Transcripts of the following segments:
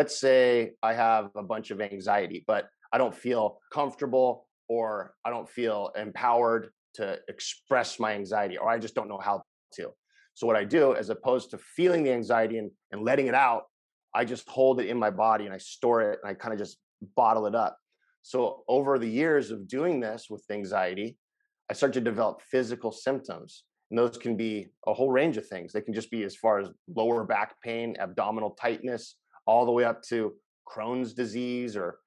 let's say I have a bunch of anxiety, but I don't feel comfortable or I don't feel empowered to express my anxiety, or I just don't know how to. So, what I do, as opposed to feeling the anxiety and, and letting it out, I just hold it in my body and I store it and I kind of just bottle it up. So, over the years of doing this with anxiety, I start to develop physical symptoms. And those can be a whole range of things. They can just be as far as lower back pain, abdominal tightness, all the way up to Crohn's disease or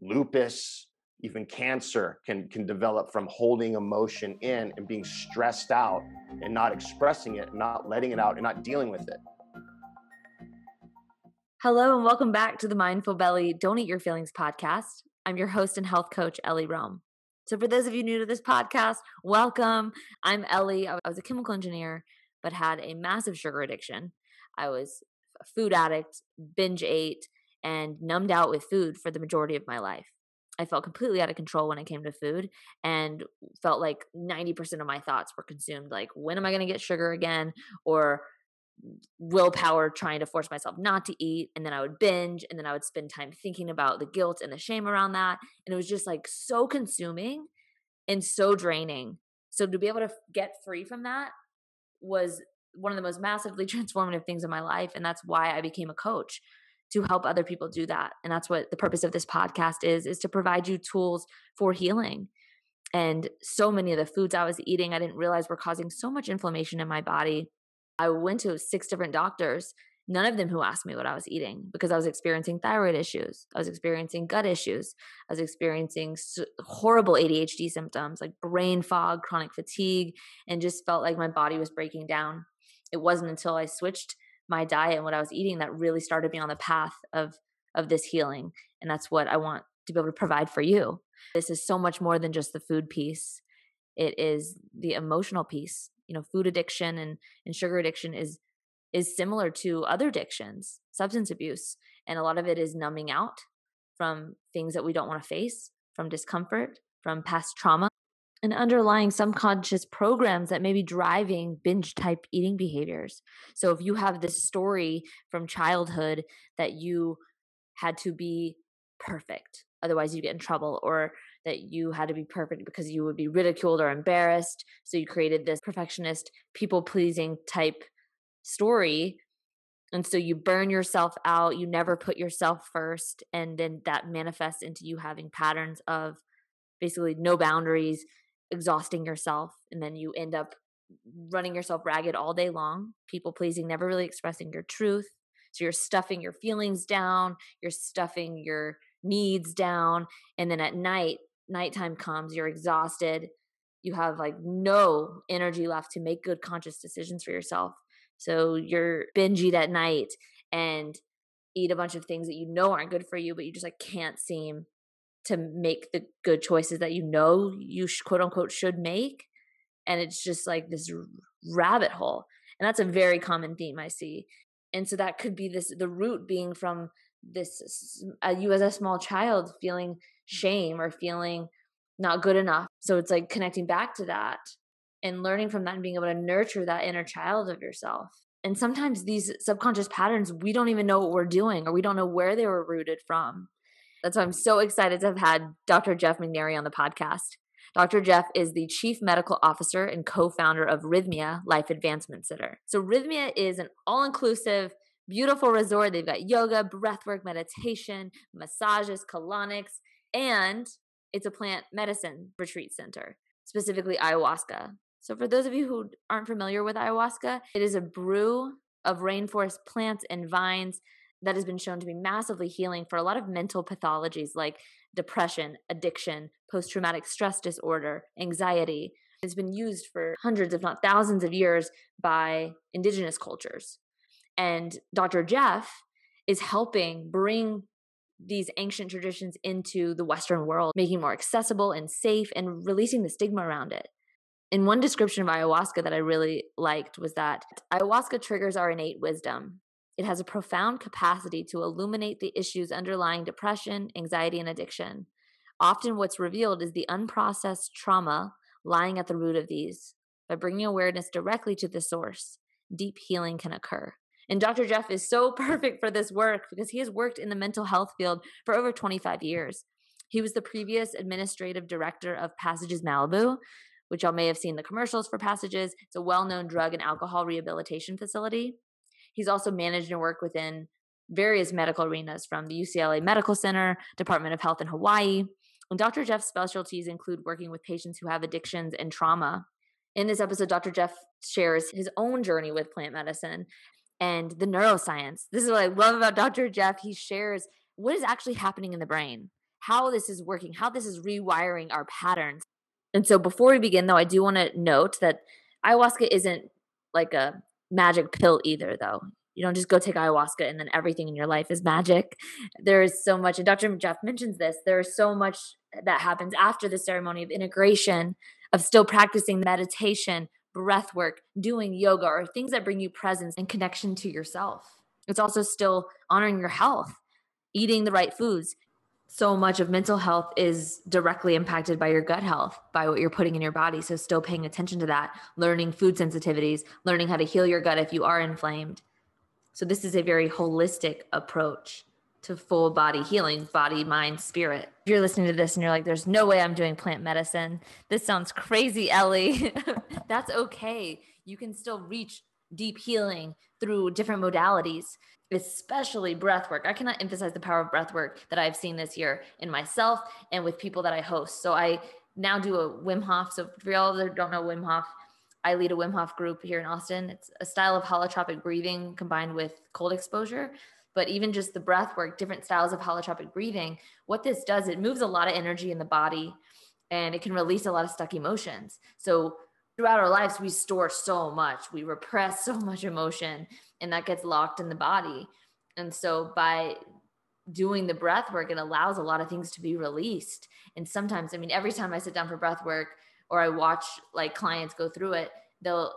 lupus, even cancer can can develop from holding emotion in and being stressed out and not expressing it, not letting it out and not dealing with it. Hello and welcome back to the Mindful Belly Don't Eat Your Feelings podcast. I'm your host and health coach Ellie Rome. So for those of you new to this podcast, welcome. I'm Ellie. I was a chemical engineer but had a massive sugar addiction. I was food addict, binge ate, and numbed out with food for the majority of my life. I felt completely out of control when it came to food and felt like 90% of my thoughts were consumed like when am I going to get sugar again or willpower trying to force myself not to eat and then I would binge and then I would spend time thinking about the guilt and the shame around that and it was just like so consuming and so draining. So to be able to get free from that was one of the most massively transformative things in my life and that's why I became a coach to help other people do that. And that's what the purpose of this podcast is is to provide you tools for healing. And so many of the foods I was eating, I didn't realize were causing so much inflammation in my body. I went to six different doctors, none of them who asked me what I was eating because I was experiencing thyroid issues. I was experiencing gut issues. I was experiencing horrible ADHD symptoms like brain fog, chronic fatigue, and just felt like my body was breaking down. It wasn't until I switched my diet and what I was eating that really started me on the path of of this healing and that's what I want to be able to provide for you. This is so much more than just the food piece. It is the emotional piece. You know, food addiction and and sugar addiction is is similar to other addictions, substance abuse, and a lot of it is numbing out from things that we don't want to face, from discomfort, from past trauma and underlying subconscious programs that may be driving binge type eating behaviors. So if you have this story from childhood that you had to be perfect, otherwise you get in trouble, or that you had to be perfect because you would be ridiculed or embarrassed. So you created this perfectionist, people pleasing type story. And so you burn yourself out, you never put yourself first. And then that manifests into you having patterns of basically no boundaries, exhausting yourself and then you end up running yourself ragged all day long, people pleasing, never really expressing your truth. So you're stuffing your feelings down, you're stuffing your needs down, and then at night, nighttime comes, you're exhausted, you have like no energy left to make good conscious decisions for yourself. So you're binge eat at night and eat a bunch of things that you know aren't good for you, but you just like can't seem to make the good choices that you know you quote unquote should make and it's just like this rabbit hole and that's a very common theme i see and so that could be this the root being from this uh, you as a small child feeling shame or feeling not good enough so it's like connecting back to that and learning from that and being able to nurture that inner child of yourself and sometimes these subconscious patterns we don't even know what we're doing or we don't know where they were rooted from that's why I'm so excited to have had Dr. Jeff McNairy on the podcast. Dr. Jeff is the Chief Medical Officer and co founder of Rythmia Life Advancement Center. So, Rythmia is an all inclusive, beautiful resort. They've got yoga, breathwork, meditation, massages, colonics, and it's a plant medicine retreat center, specifically ayahuasca. So, for those of you who aren't familiar with ayahuasca, it is a brew of rainforest plants and vines that has been shown to be massively healing for a lot of mental pathologies like depression, addiction, post traumatic stress disorder, anxiety. It's been used for hundreds, if not thousands, of years by indigenous cultures. And Dr. Jeff is helping bring these ancient traditions into the Western world, making more accessible and safe and releasing the stigma around it. In one description of ayahuasca that I really liked was that ayahuasca triggers our innate wisdom, it has a profound capacity to illuminate the issues underlying depression, anxiety, and addiction. Often, what's revealed is the unprocessed trauma lying at the root of these. By bringing awareness directly to the source, deep healing can occur. And Dr. Jeff is so perfect for this work because he has worked in the mental health field for over 25 years. He was the previous administrative director of Passages Malibu, which y'all may have seen the commercials for Passages. It's a well known drug and alcohol rehabilitation facility. He's also managed and worked within various medical arenas from the UCLA Medical Center, Department of Health in Hawaii. And Dr. Jeff's specialties include working with patients who have addictions and trauma. In this episode, Dr. Jeff shares his own journey with plant medicine and the neuroscience. This is what I love about Dr. Jeff. He shares what is actually happening in the brain, how this is working, how this is rewiring our patterns. And so before we begin, though, I do want to note that ayahuasca isn't like a magic pill either, though. You don't just go take ayahuasca and then everything in your life is magic. There is so much, and Dr. Jeff mentions this, there is so much that happens after the ceremony of integration, of still practicing meditation, breath work, doing yoga, or things that bring you presence and connection to yourself. It's also still honoring your health, eating the right foods. So much of mental health is directly impacted by your gut health, by what you're putting in your body. So, still paying attention to that, learning food sensitivities, learning how to heal your gut if you are inflamed so this is a very holistic approach to full body healing, body, mind, spirit. If you're listening to this and you're like, there's no way I'm doing plant medicine. This sounds crazy, Ellie. That's okay. You can still reach deep healing through different modalities, especially breath work. I cannot emphasize the power of breath work that I've seen this year in myself and with people that I host. So I now do a Wim Hof. So for y'all that don't know Wim Hof, I lead a Wim Hof group here in Austin. It's a style of holotropic breathing combined with cold exposure. But even just the breath work, different styles of holotropic breathing, what this does, it moves a lot of energy in the body and it can release a lot of stuck emotions. So throughout our lives, we store so much, we repress so much emotion, and that gets locked in the body. And so by doing the breath work, it allows a lot of things to be released. And sometimes, I mean, every time I sit down for breath work, or I watch like clients go through it, they'll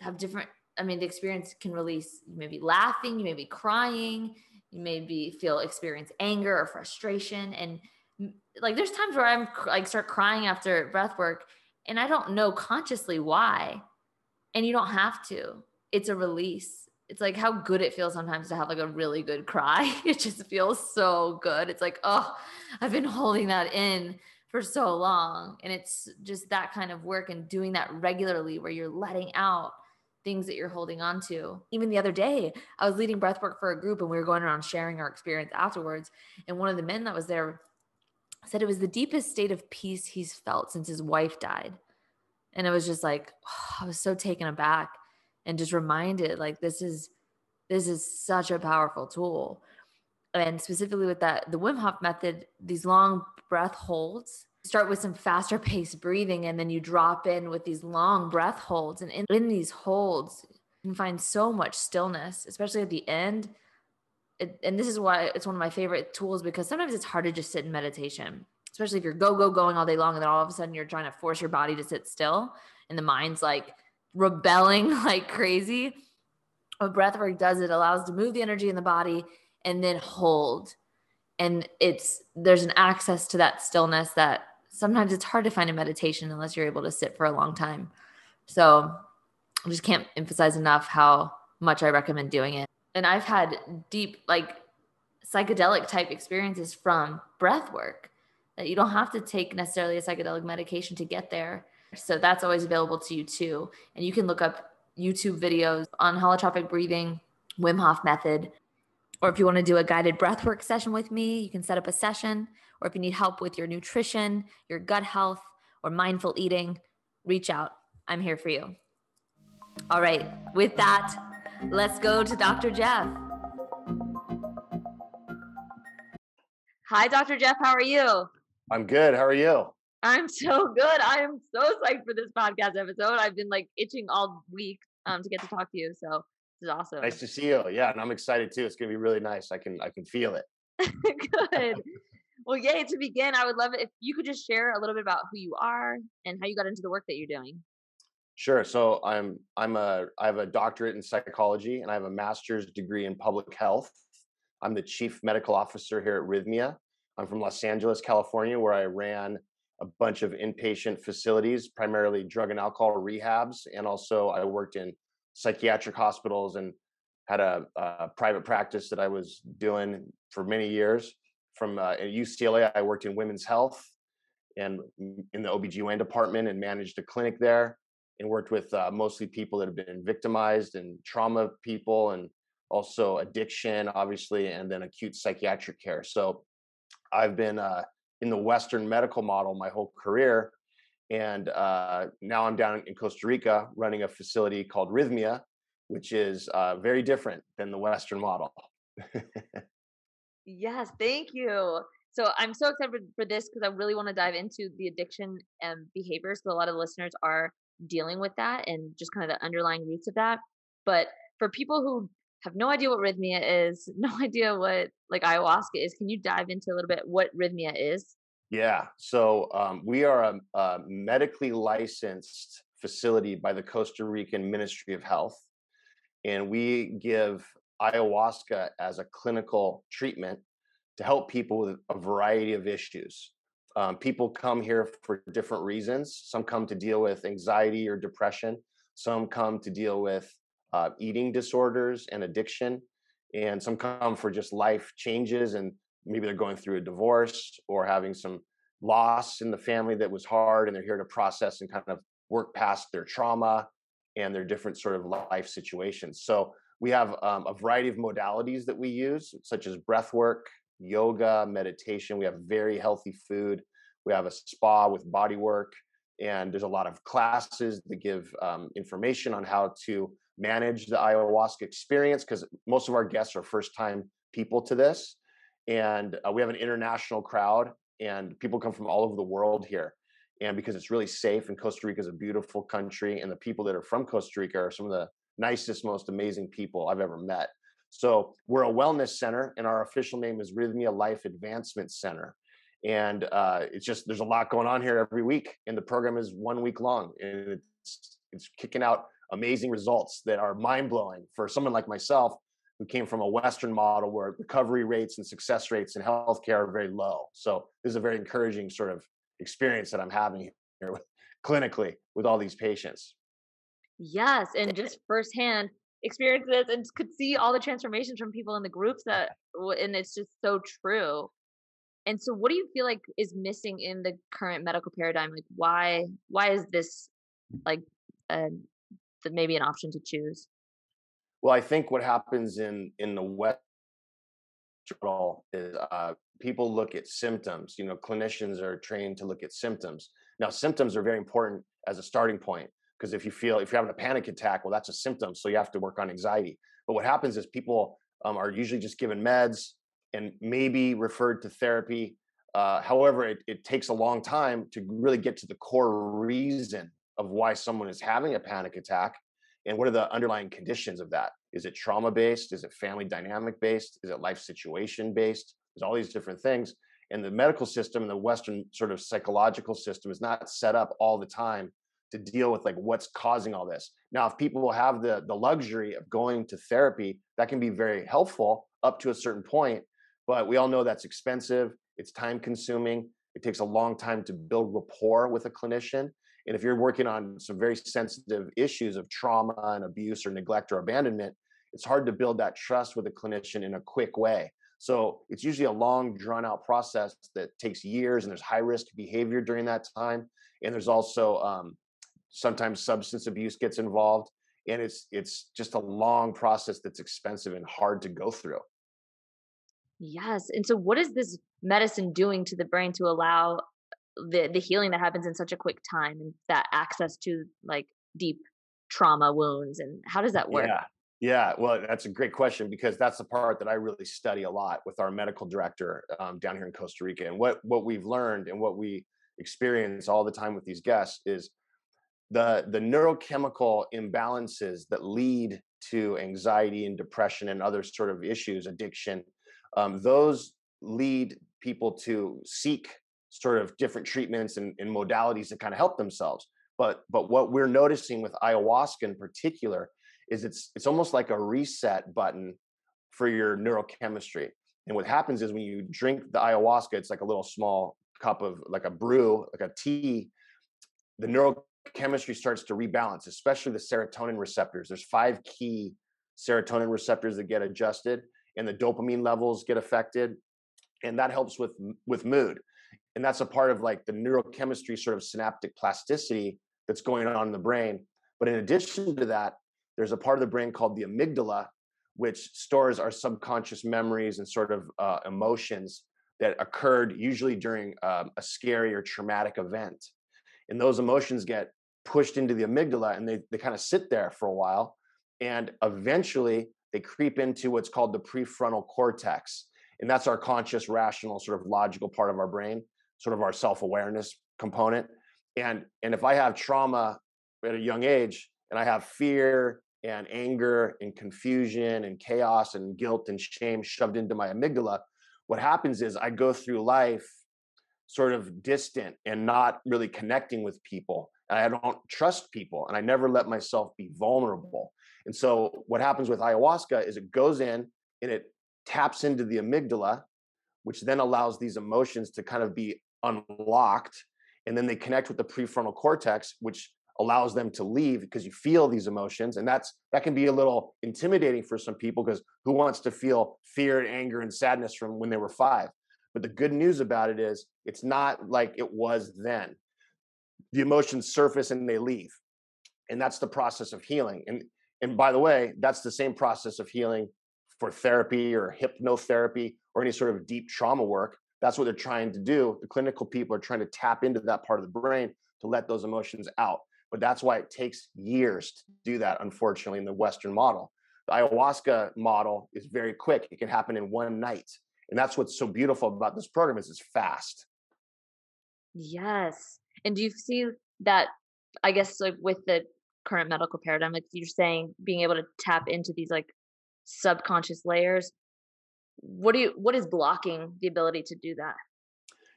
have different. I mean, the experience can release. You may be laughing, you may be crying, you may be feel experience anger or frustration, and like there's times where I'm like start crying after breath work, and I don't know consciously why, and you don't have to. It's a release. It's like how good it feels sometimes to have like a really good cry. It just feels so good. It's like, oh, I've been holding that in for so long. And it's just that kind of work and doing that regularly where you're letting out things that you're holding on to. Even the other day, I was leading breath work for a group and we were going around sharing our experience afterwards. And one of the men that was there said it was the deepest state of peace he's felt since his wife died. And it was just like, oh, I was so taken aback and just reminded like this is this is such a powerful tool and specifically with that the Wim Hof method, these long breath holds start with some faster paced breathing and then you drop in with these long breath holds and in, in these holds you can find so much stillness especially at the end it, and this is why it's one of my favorite tools because sometimes it's hard to just sit in meditation especially if you're go go going all day long and then all of a sudden you're trying to force your body to sit still and the mind's like rebelling like crazy. What breath work does it allows to move the energy in the body and then hold. And it's there's an access to that stillness that sometimes it's hard to find in meditation unless you're able to sit for a long time. So i just can't emphasize enough how much i recommend doing it and i've had deep like psychedelic type experiences from breath work that you don't have to take necessarily a psychedelic medication to get there so that's always available to you too and you can look up youtube videos on holotropic breathing wim hof method or if you want to do a guided breathwork session with me, you can set up a session. Or if you need help with your nutrition, your gut health, or mindful eating, reach out. I'm here for you. All right, with that, let's go to Dr. Jeff. Hi, Dr. Jeff. How are you? I'm good. How are you? I'm so good. I am so psyched for this podcast episode. I've been like itching all week um, to get to talk to you. So this is awesome. Nice to see you. Yeah, and I'm excited too. It's gonna be really nice. I can I can feel it. Good. well, yay! To begin, I would love it if you could just share a little bit about who you are and how you got into the work that you're doing. Sure. So I'm I'm a I have a doctorate in psychology and I have a master's degree in public health. I'm the chief medical officer here at Rythmia. I'm from Los Angeles, California, where I ran a bunch of inpatient facilities, primarily drug and alcohol rehabs, and also I worked in psychiatric hospitals and had a, a, private practice that I was doing for many years. From uh, UCLA, I worked in women's health and in the OBGYN department and managed a clinic there and worked with uh, mostly people that have been victimized and trauma people and also addiction, obviously, and then acute psychiatric care. So I've been uh, in the Western medical model my whole career. And uh, now I'm down in Costa Rica running a facility called Rythmia, which is uh, very different than the Western model. yes, thank you. So I'm so excited for, this because I really want to dive into the addiction and behaviors. So a lot of listeners are dealing with that and just kind of the underlying roots of that. But for people who have no idea what Rythmia is, no idea what like ayahuasca is, can you dive into a little bit what Rythmia is? Yeah. So um, we are a, a medically licensed facility by the Costa Rican Ministry of Health, and we give ayahuasca as a clinical treatment to help people with a variety of issues. Um, people come here for different reasons. Some come to deal with anxiety or depression. Some come to deal with uh, eating disorders and addiction. And some come for just life changes and maybe they're going through a divorce or having some loss in the family that was hard and they're here to process and kind of work past their trauma and their different sort of life situations so we have um, a variety of modalities that we use such as breath work yoga meditation. We have very healthy food. We have a spa with body work and there's a lot of classes that give um, information on how to manage the ayahuasca experience because most of our guests are first time people to this. And uh, we have an international crowd and people come from all over the world here. And because it's really safe and costa rica is a beautiful country and the people that are from costa rica are some of the nicest most amazing people i've ever met so we're a wellness center and our official name is rythmia life advancement center and uh, it's just there's a lot going on here every week and the program is one week long and it's it's kicking out amazing results that are mind-blowing for someone like myself who came from a Western model where recovery rates and success rates in healthcare are very low. So this is a very encouraging sort of experience that I'm having here with, clinically with all these patients. Yes, and just firsthand experience this and could see all the transformations from people in the groups that, and it's just so true. And so, what do you feel like is missing in the current medical paradigm? Like, why why is this like uh, maybe an option to choose? Well, I think what happens in in the West is uh, people look at symptoms. You know, clinicians are trained to look at symptoms. Now, symptoms are very important as a starting point because if you feel if you're having a panic attack, well, that's a symptom. So you have to work on anxiety. But what happens is people um, are usually just given meds and maybe referred to therapy. Uh, however, it, it takes a long time to really get to the core reason of why someone is having a panic attack and what are the underlying conditions of that is it trauma based is it family dynamic based is it life situation based there's all these different things and the medical system and the western sort of psychological system is not set up all the time to deal with like what's causing all this now if people have the the luxury of going to therapy that can be very helpful up to a certain point but we all know that's expensive it's time consuming it takes a long time to build rapport with a clinician and if you're working on some very sensitive issues of trauma and abuse or neglect or abandonment, it's hard to build that trust with a clinician in a quick way. So it's usually a long, drawn out process that takes years, and there's high risk behavior during that time. And there's also um, sometimes substance abuse gets involved, and it's it's just a long process that's expensive and hard to go through. Yes. And so, what is this medicine doing to the brain to allow the the healing that happens in such a quick time and that access to like deep trauma wounds and how does that work yeah yeah well that's a great question because that's the part that i really study a lot with our medical director um, down here in costa rica and what what we've learned and what we experience all the time with these guests is the the neurochemical imbalances that lead to anxiety and depression and other sort of issues addiction um, those lead people to seek sort of different treatments and, and modalities to kind of help themselves. But but what we're noticing with ayahuasca in particular is it's it's almost like a reset button for your neurochemistry. And what happens is when you drink the ayahuasca, it's like a little small cup of like a brew, like a tea. The neurochemistry starts to rebalance, especially the serotonin receptors. There's five key serotonin receptors that get adjusted and the dopamine levels get affected and that helps with with mood. And that's a part of like the neurochemistry sort of synaptic plasticity that's going on in the brain. But in addition to that there's a part of the brain called the amygdala which stores our subconscious memories and sort of uh, emotions that occurred usually during um, a scary or traumatic event and those emotions get pushed into the amygdala and they, they kind of sit there for a while and eventually they creep into what's called the prefrontal cortex and that's our conscious rational sort of logical part of our brain sort of our self-awareness component and and if i have trauma at a young age and i have fear and anger and confusion and chaos and guilt and shame shoved into my amygdala what happens is i go through life sort of distant and not really connecting with people and i don't trust people and i never let myself be vulnerable and so what happens with ayahuasca is it goes in and it taps into the amygdala, which then allows these emotions to kind of be unlocked. And then they connect with the prefrontal cortex, which allows them to leave because you feel these emotions. And that's that can be a little intimidating for some people because who wants to feel fear and anger and sadness from when they were five? But the good news about it is it's not like it was then. The emotions surface and they leave. And that's the process of healing. And and by the way, that's the same process of healing for therapy or hypnotherapy or any sort of deep trauma work. That's what they're trying to do. The clinical people are trying to tap into that part of the brain to let those emotions out. But that's why it takes years to do that, unfortunately, in the Western model. The ayahuasca model is very quick. It can happen in one night. And that's what's so beautiful about this program is it's fast. Yes. And do you see that I guess like with the current medical paradigm, like you're saying, being able to tap into these like subconscious layers what do you what is blocking the ability to do that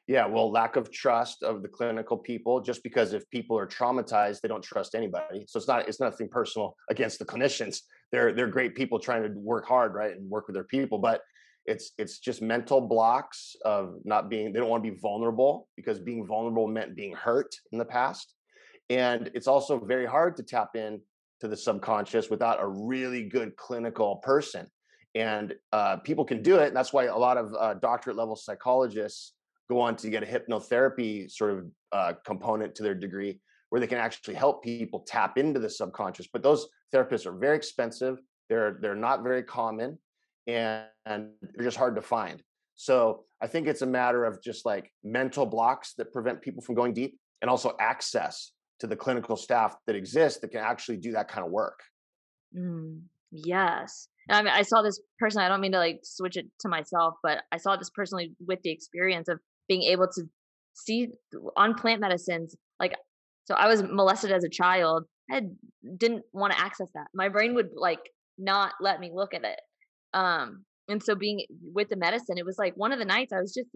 yeah well lack of trust of the clinical people just because if people are traumatized they don't trust anybody so it's not it's nothing personal against the clinicians they're they're great people trying to work hard right and work with their people but it's it's just mental blocks of not being they don't want to be vulnerable because being vulnerable meant being hurt in the past and it's also very hard to tap in to the subconscious without a really good clinical person. And uh, people can do it. And that's why a lot of uh, doctorate level psychologists go on to get a hypnotherapy sort of uh, component to their degree where they can actually help people tap into the subconscious. But those therapists are very expensive. They're they're not very common, and, they're just hard to find. So I think it's a matter of just like mental blocks that prevent people from going deep, and also access to the clinical staff that exists that can actually do that kind of work. Mm, yes. I mean, I saw this person. I don't mean to like switch it to myself, but I saw this personally with the experience of being able to see on plant medicines. Like, so I was molested as a child. I didn't want to access that. My brain would like not let me look at it. Um, and so being with the medicine, it was like one of the nights I was just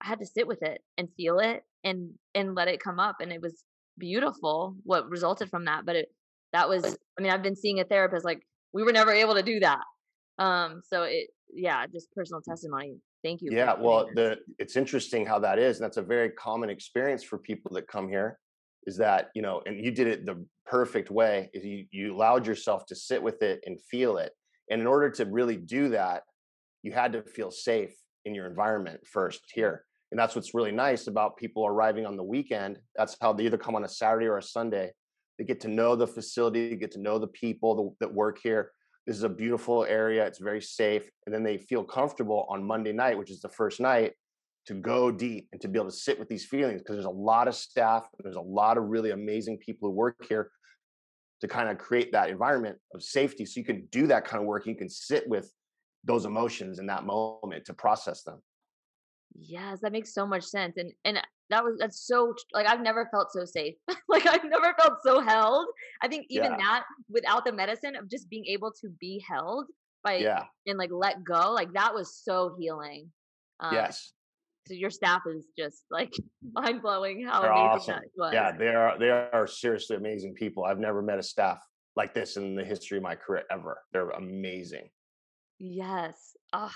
I had to sit with it and feel it and and let it come up, and it was beautiful what resulted from that but it that was i mean i've been seeing a therapist like we were never able to do that. Um so it yeah just personal testimony. Thank you yeah well the it's interesting how that is and that's a very common experience for people that come here is that you know and you did it the perfect way is you you allowed yourself to sit with it and feel it and in order to really do that you had to feel safe in your environment first here and that's what's really nice about people arriving on the weekend. That's how they either come on a Saturday or a Sunday. They get to know the facility, get to know the people that work here. This is a beautiful area. It's very safe. And then they feel comfortable on Monday night, which is the first night, to go deep and to be able to sit with these feelings because there's a lot of staff, there's a lot of really amazing people who work here to kind of create that environment of safety so you can do that kind of work. You can sit with those emotions in that moment to process them. Yes, that makes so much sense. And and that was that's so like I've never felt so safe. like I've never felt so held. I think even yeah. that without the medicine of just being able to be held by yeah. and like let go, like that was so healing. Um, yes. So your staff is just like mind blowing how They're amazing awesome. that was. Yeah, they are they are seriously amazing people. I've never met a staff like this in the history of my career ever. They're amazing. Yes. Oh,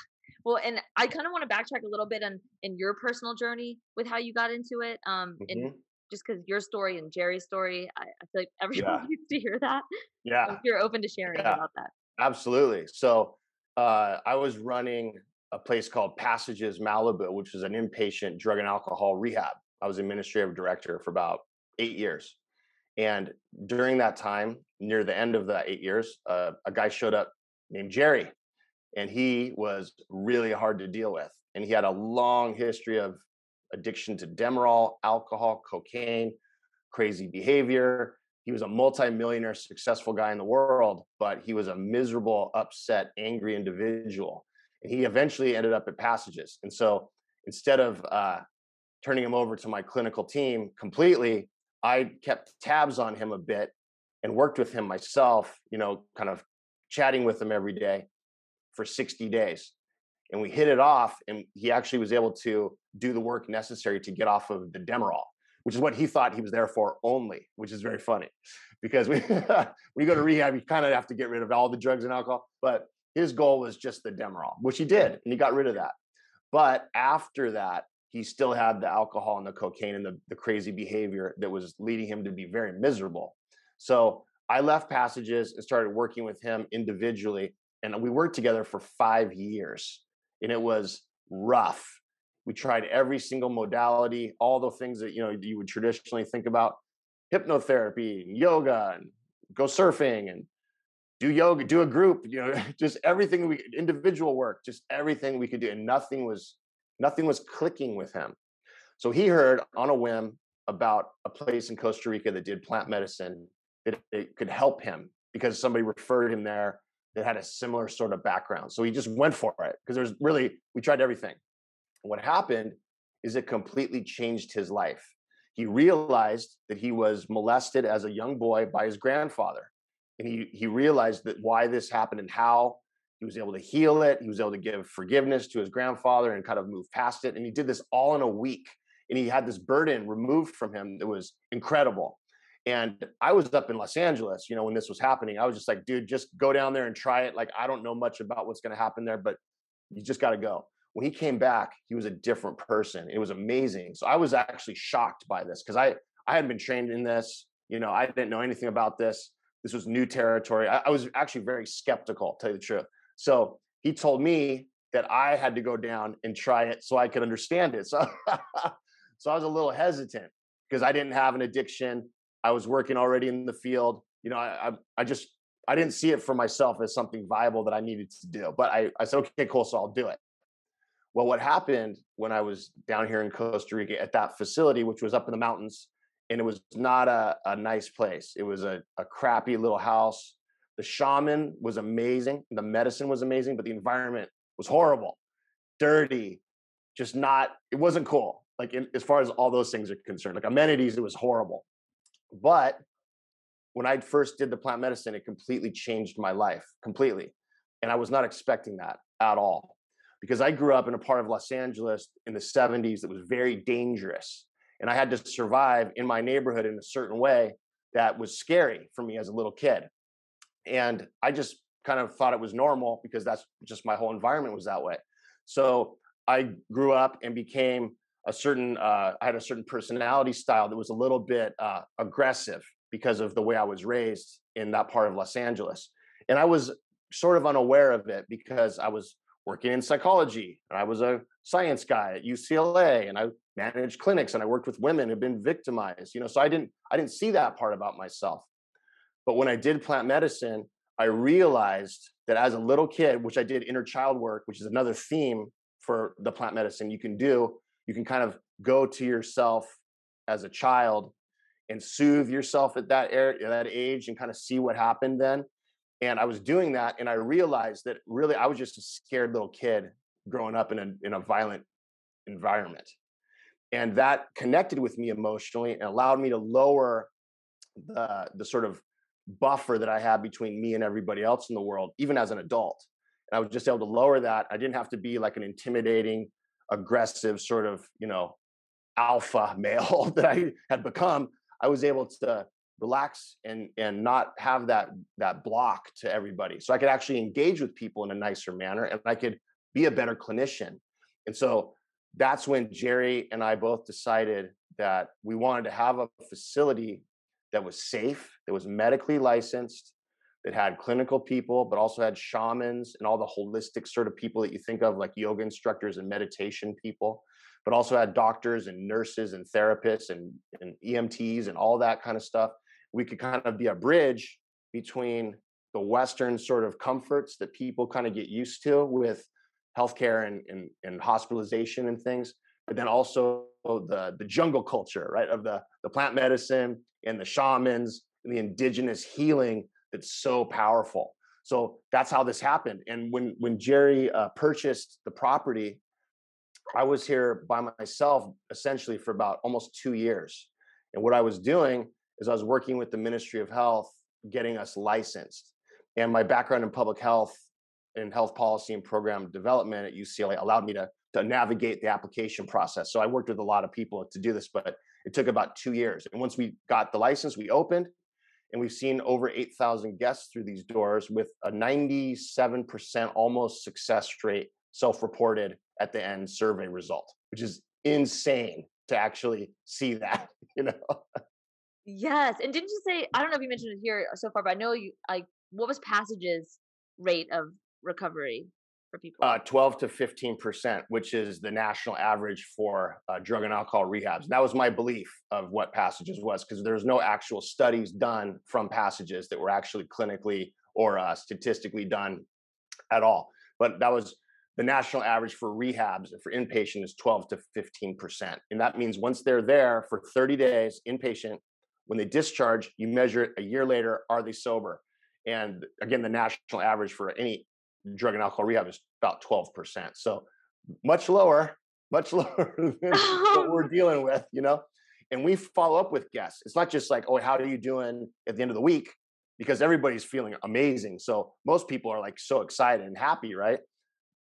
well, and I kind of want to backtrack a little bit on in your personal journey with how you got into it. Um, mm-hmm. and just because your story and Jerry's story, I, I feel like everyone yeah. needs to hear that. Yeah, so you're open to sharing yeah. about that. Absolutely. So uh, I was running a place called Passages Malibu, which is an inpatient drug and alcohol rehab. I was administrative director for about eight years. And during that time, near the end of the eight years, uh, a guy showed up named Jerry, and he was really hard to deal with. And he had a long history of addiction to Demerol, alcohol, cocaine, crazy behavior. He was a multimillionaire, successful guy in the world, but he was a miserable, upset, angry individual. And he eventually ended up at Passages. And so instead of uh, turning him over to my clinical team completely, I kept tabs on him a bit and worked with him myself, you know, kind of chatting with him every day for 60 days. And we hit it off, and he actually was able to do the work necessary to get off of the Demerol, which is what he thought he was there for only, which is very funny because we, when you go to rehab, you kind of have to get rid of all the drugs and alcohol. But his goal was just the Demerol, which he did, and he got rid of that. But after that, he still had the alcohol and the cocaine and the, the crazy behavior that was leading him to be very miserable. So I left Passages and started working with him individually. And we worked together for five years. And it was rough. We tried every single modality, all the things that you know you would traditionally think about hypnotherapy, yoga, and go surfing and do yoga, do a group, you know, just everything we individual work, just everything we could do. And nothing was Nothing was clicking with him. So he heard on a whim about a place in Costa Rica that did plant medicine that it could help him because somebody referred him there that had a similar sort of background. So he just went for it because there's really, we tried everything. What happened is it completely changed his life. He realized that he was molested as a young boy by his grandfather. And he, he realized that why this happened and how he was able to heal it. He was able to give forgiveness to his grandfather and kind of move past it. And he did this all in a week. And he had this burden removed from him that was incredible. And I was up in Los Angeles, you know, when this was happening. I was just like, dude, just go down there and try it. Like, I don't know much about what's going to happen there, but you just got to go. When he came back, he was a different person. It was amazing. So I was actually shocked by this because I I hadn't been trained in this. You know, I didn't know anything about this. This was new territory. I, I was actually very skeptical, tell you the truth. So he told me that I had to go down and try it so I could understand it. So, so I was a little hesitant because I didn't have an addiction. I was working already in the field. You know, I, I, I just, I didn't see it for myself as something viable that I needed to do. But I, I said, okay, cool. So I'll do it. Well, what happened when I was down here in Costa Rica at that facility, which was up in the mountains, and it was not a, a nice place. It was a, a crappy little house the shaman was amazing. The medicine was amazing, but the environment was horrible, dirty, just not, it wasn't cool. Like in, as far as all those things are concerned, like amenities, it was horrible. But when I first did the plant medicine, it completely changed my life completely. And I was not expecting that at all because I grew up in a part of Los Angeles in the 70s that was very dangerous. And I had to survive in my neighborhood in a certain way that was scary for me as a little kid and I just kind of thought it was normal because that's just my whole environment was that way. So I grew up and became a certain uh, I had a certain personality style that was a little bit uh, aggressive because of the way I was raised in that part of Los Angeles, and I was sort of unaware of it because I was working in psychology and I was a science guy at UCLA and I managed clinics and I worked with women who've been victimized. You know, so I didn't I didn't see that part about myself. But when I did plant medicine, I realized that as a little kid, which I did inner child work, which is another theme for the plant medicine you can do, you can kind of go to yourself as a child and soothe yourself at that area, that age and kind of see what happened then. And I was doing that and I realized that really I was just a scared little kid growing up in a in a violent environment. And that connected with me emotionally and allowed me to lower the the sort of buffer that I had between me and everybody else in the world, even as an adult. And I was just able to lower that. I didn't have to be like an intimidating, aggressive sort of, you know, alpha male that I had become. I was able to relax and and not have that that block to everybody. So I could actually engage with people in a nicer manner and I could be a better clinician. And so that's when Jerry and I both decided that we wanted to have a facility that was safe, that was medically licensed, that had clinical people, but also had shamans and all the holistic sort of people that you think of, like yoga instructors and meditation people, but also had doctors and nurses and therapists and, and EMTs and all that kind of stuff. We could kind of be a bridge between the Western sort of comforts that people kind of get used to with healthcare and, and, and hospitalization and things, but then also the, the jungle culture, right, of the, the plant medicine and the shamans and the indigenous healing that's so powerful. So that's how this happened. And when when Jerry uh, purchased the property, I was here by myself essentially for about almost two years. And what I was doing is I was working with the Ministry of Health, getting us licensed. And my background in public health and health policy and program development at UCLA allowed me to, to navigate the application process. So I worked with a lot of people to do this, but it took about two years. And once we got the license, we opened and we've seen over 8,000 guests through these doors with a 97% almost success rate self-reported at the end survey result, which is insane to actually see that, you know. Yes, and didn't you say I don't know if you mentioned it here so far, but I know you like what was passages rate of recovery for people? Uh, 12 to 15 percent, which is the national average for uh, drug and alcohol rehabs. And that was my belief of what passages was because there's no actual studies done from passages that were actually clinically or uh, statistically done at all. But that was the national average for rehabs for inpatient is 12 to 15 percent, and that means once they're there for 30 days inpatient, when they discharge, you measure it a year later. Are they sober? And again, the national average for any drug and alcohol rehab is about 12%. So much lower, much lower than what we're dealing with, you know? And we follow up with guests. It's not just like, oh, how are you doing at the end of the week? Because everybody's feeling amazing. So most people are like so excited and happy, right?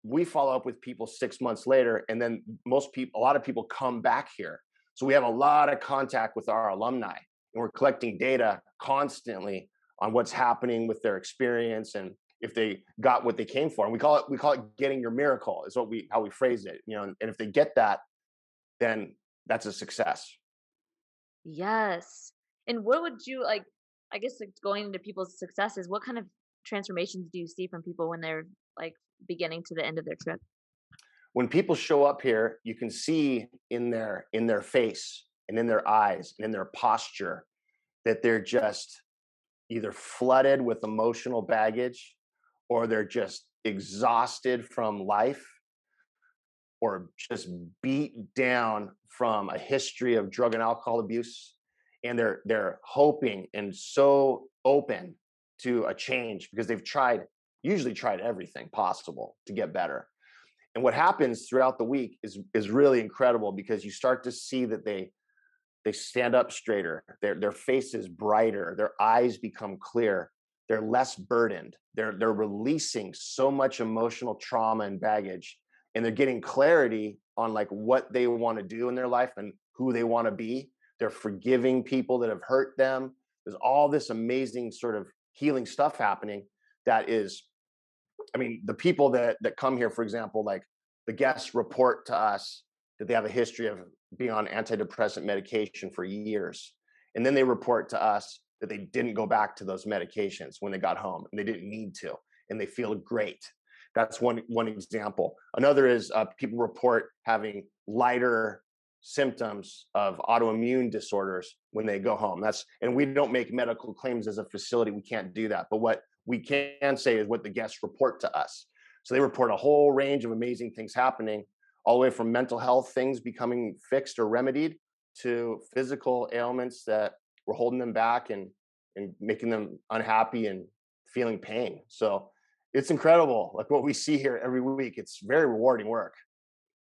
We follow up with people six months later, and then most people, a lot of people come back here. So we have a lot of contact with our alumni, and we're collecting data constantly on what's happening with their experience and if they got what they came for. And we call it we call it getting your miracle is what we how we phrase it. You know, and, and if they get that, then that's a success. Yes. And what would you like? I guess like going into people's successes, what kind of transformations do you see from people when they're like beginning to the end of their trip? When people show up here, you can see in their in their face and in their eyes and in their posture that they're just either flooded with emotional baggage or they're just exhausted from life or just beat down from a history of drug and alcohol abuse and they're they're hoping and so open to a change because they've tried usually tried everything possible to get better. And what happens throughout the week is is really incredible because you start to see that they they stand up straighter their their face is brighter their eyes become clear they're less burdened they're they're releasing so much emotional trauma and baggage and they're getting clarity on like what they want to do in their life and who they want to be they're forgiving people that have hurt them there's all this amazing sort of healing stuff happening that is i mean the people that that come here for example like the guests report to us that they have a history of being on antidepressant medication for years. And then they report to us that they didn't go back to those medications when they got home and they didn't need to and they feel great. That's one one example. Another is uh, people report having lighter symptoms of autoimmune disorders when they go home. That's and we don't make medical claims as a facility. We can't do that. But what we can say is what the guests report to us. So they report a whole range of amazing things happening all the way from mental health things becoming fixed or remedied to physical ailments that were holding them back and and making them unhappy and feeling pain. So it's incredible, like what we see here every week. It's very rewarding work.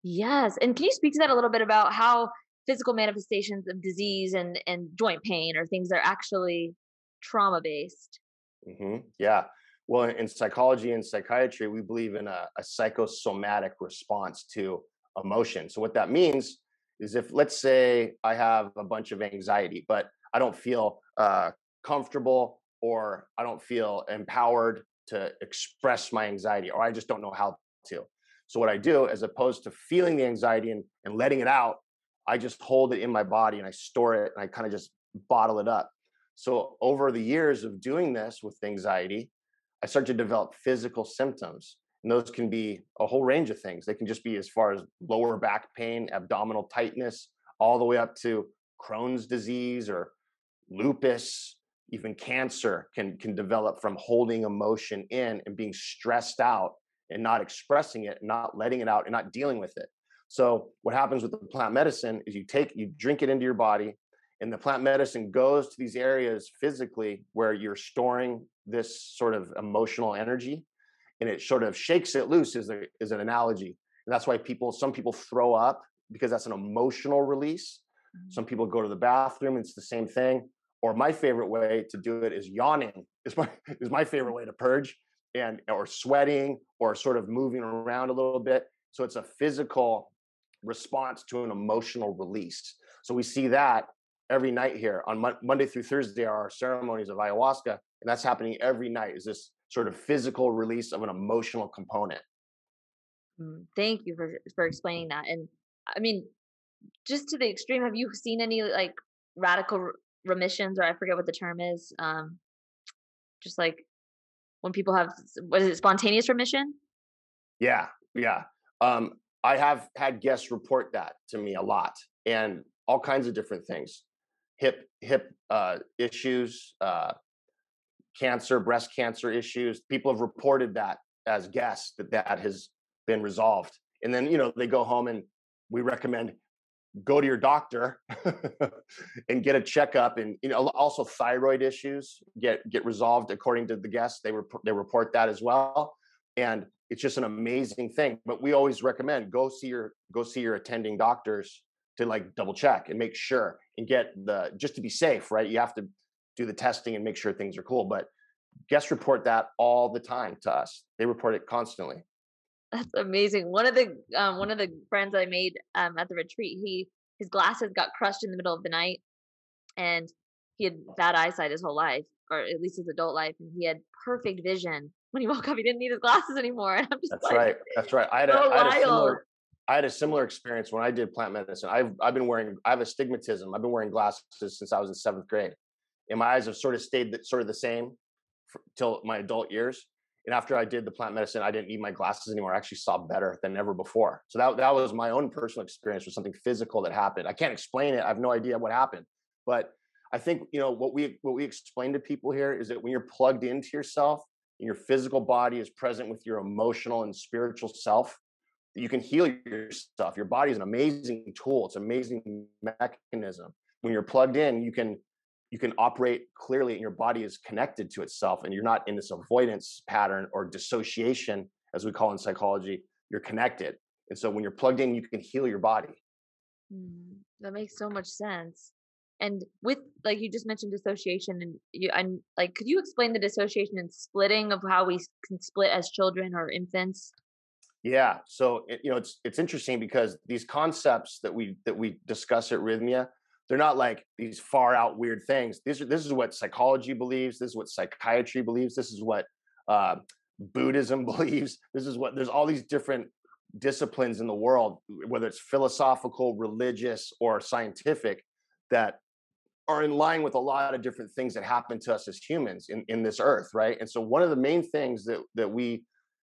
Yes, and can you speak to that a little bit about how physical manifestations of disease and and joint pain or things that are actually trauma based? Mm-hmm. Yeah, well, in psychology and psychiatry, we believe in a, a psychosomatic response to emotion. So, what that means is if, let's say, I have a bunch of anxiety, but I don't feel uh, comfortable or I don't feel empowered to express my anxiety, or I just don't know how to. So, what I do, as opposed to feeling the anxiety and, and letting it out, I just hold it in my body and I store it and I kind of just bottle it up. So over the years of doing this with anxiety, I start to develop physical symptoms. And those can be a whole range of things. They can just be as far as lower back pain, abdominal tightness, all the way up to Crohn's disease or lupus, even cancer can, can develop from holding emotion in and being stressed out and not expressing it, not letting it out, and not dealing with it. So what happens with the plant medicine is you take, you drink it into your body, and the plant medicine goes to these areas physically where you're storing this sort of emotional energy and it sort of shakes it loose is, a, is an analogy and that's why people some people throw up because that's an emotional release mm-hmm. some people go to the bathroom it's the same thing or my favorite way to do it is yawning is my is my favorite way to purge and or sweating or sort of moving around a little bit. So it's a physical response to an emotional release. So we see that every night here on Mo- monday through thursday are our ceremonies of ayahuasca and that's happening every night is this sort of physical release of an emotional component. Mm, thank you for for explaining that and i mean just to the extreme have you seen any like radical remissions or i forget what the term is um just like when people have what is it spontaneous remission? Yeah yeah. Um i have had guests report that to me a lot and all kinds of different things. Hip hip uh issues uh cancer breast cancer issues people have reported that as guests that that has been resolved and then you know they go home and we recommend go to your doctor and get a checkup and you know also thyroid issues get get resolved according to the guests. They report they report that as well. And it's just an amazing thing but we always recommend go see your go see your attending doctors to like double check and make sure and get the just to be safe right? You have to do the testing and make sure things are cool but guests report that all the time to us. They report it constantly that's amazing. One of the um, one of the friends I made um, at the retreat, he his glasses got crushed in the middle of the night, and he had bad eyesight his whole life, or at least his adult life, and he had perfect vision. When he woke up, he didn't need his glasses anymore. And I'm just That's like, right. That's right. I had, so a, I had a similar. I had a similar experience when I did plant medicine. I've I've been wearing I have astigmatism. I've been wearing glasses since I was in seventh grade, and my eyes have sort of stayed sort of the same for, till my adult years. And after I did the plant medicine, I didn't need my glasses anymore. I actually saw better than ever before. So that that was my own personal experience with something physical that happened. I can't explain it. I have no idea what happened. But I think you know what we what we explain to people here is that when you're plugged into yourself and your physical body is present with your emotional and spiritual self, you can heal yourself. Your body is an amazing tool. It's an amazing mechanism. When you're plugged in, you can you can operate clearly and your body is connected to itself and you're not in this avoidance pattern or dissociation as we call in psychology you're connected. And so when you're plugged in you can heal your body. Mm, that makes so much sense. And with like you just mentioned dissociation and you and like could you explain the dissociation and splitting of how we can split as children or infants? Yeah so it, you know it's it's interesting because these concepts that we that we discuss at Rythmia they're not like these far out weird things. These are, this is what psychology believes. This is what psychiatry believes. This is what uh, Buddhism believes. This is what there's all these different disciplines in the world, whether it's philosophical, religious, or scientific, that are in line with a lot of different things that happen to us as humans in, in this earth, right? And so one of the main things that that we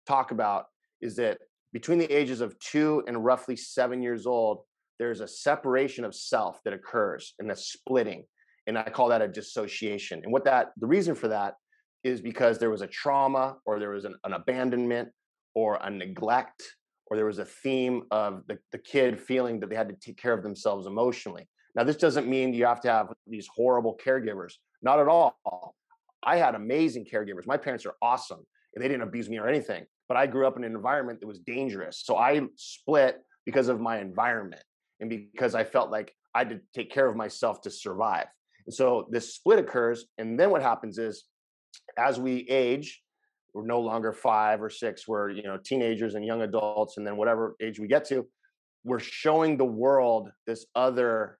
talk about is that between the ages of two and roughly seven years old, there's a separation of self that occurs and a splitting and i call that a dissociation and what that the reason for that is because there was a trauma or there was an, an abandonment or a neglect or there was a theme of the, the kid feeling that they had to take care of themselves emotionally. Now this doesn't mean you have to have these horrible caregivers not at all. I had amazing caregivers. My parents are awesome they didn't abuse me or anything but i grew up in an environment that was dangerous so i split because of my environment and because I felt like I had to take care of myself to survive. And so this split occurs. And then what happens is as we age, we're no longer five or six, we're, you know, teenagers and young adults, and then whatever age we get to, we're showing the world this other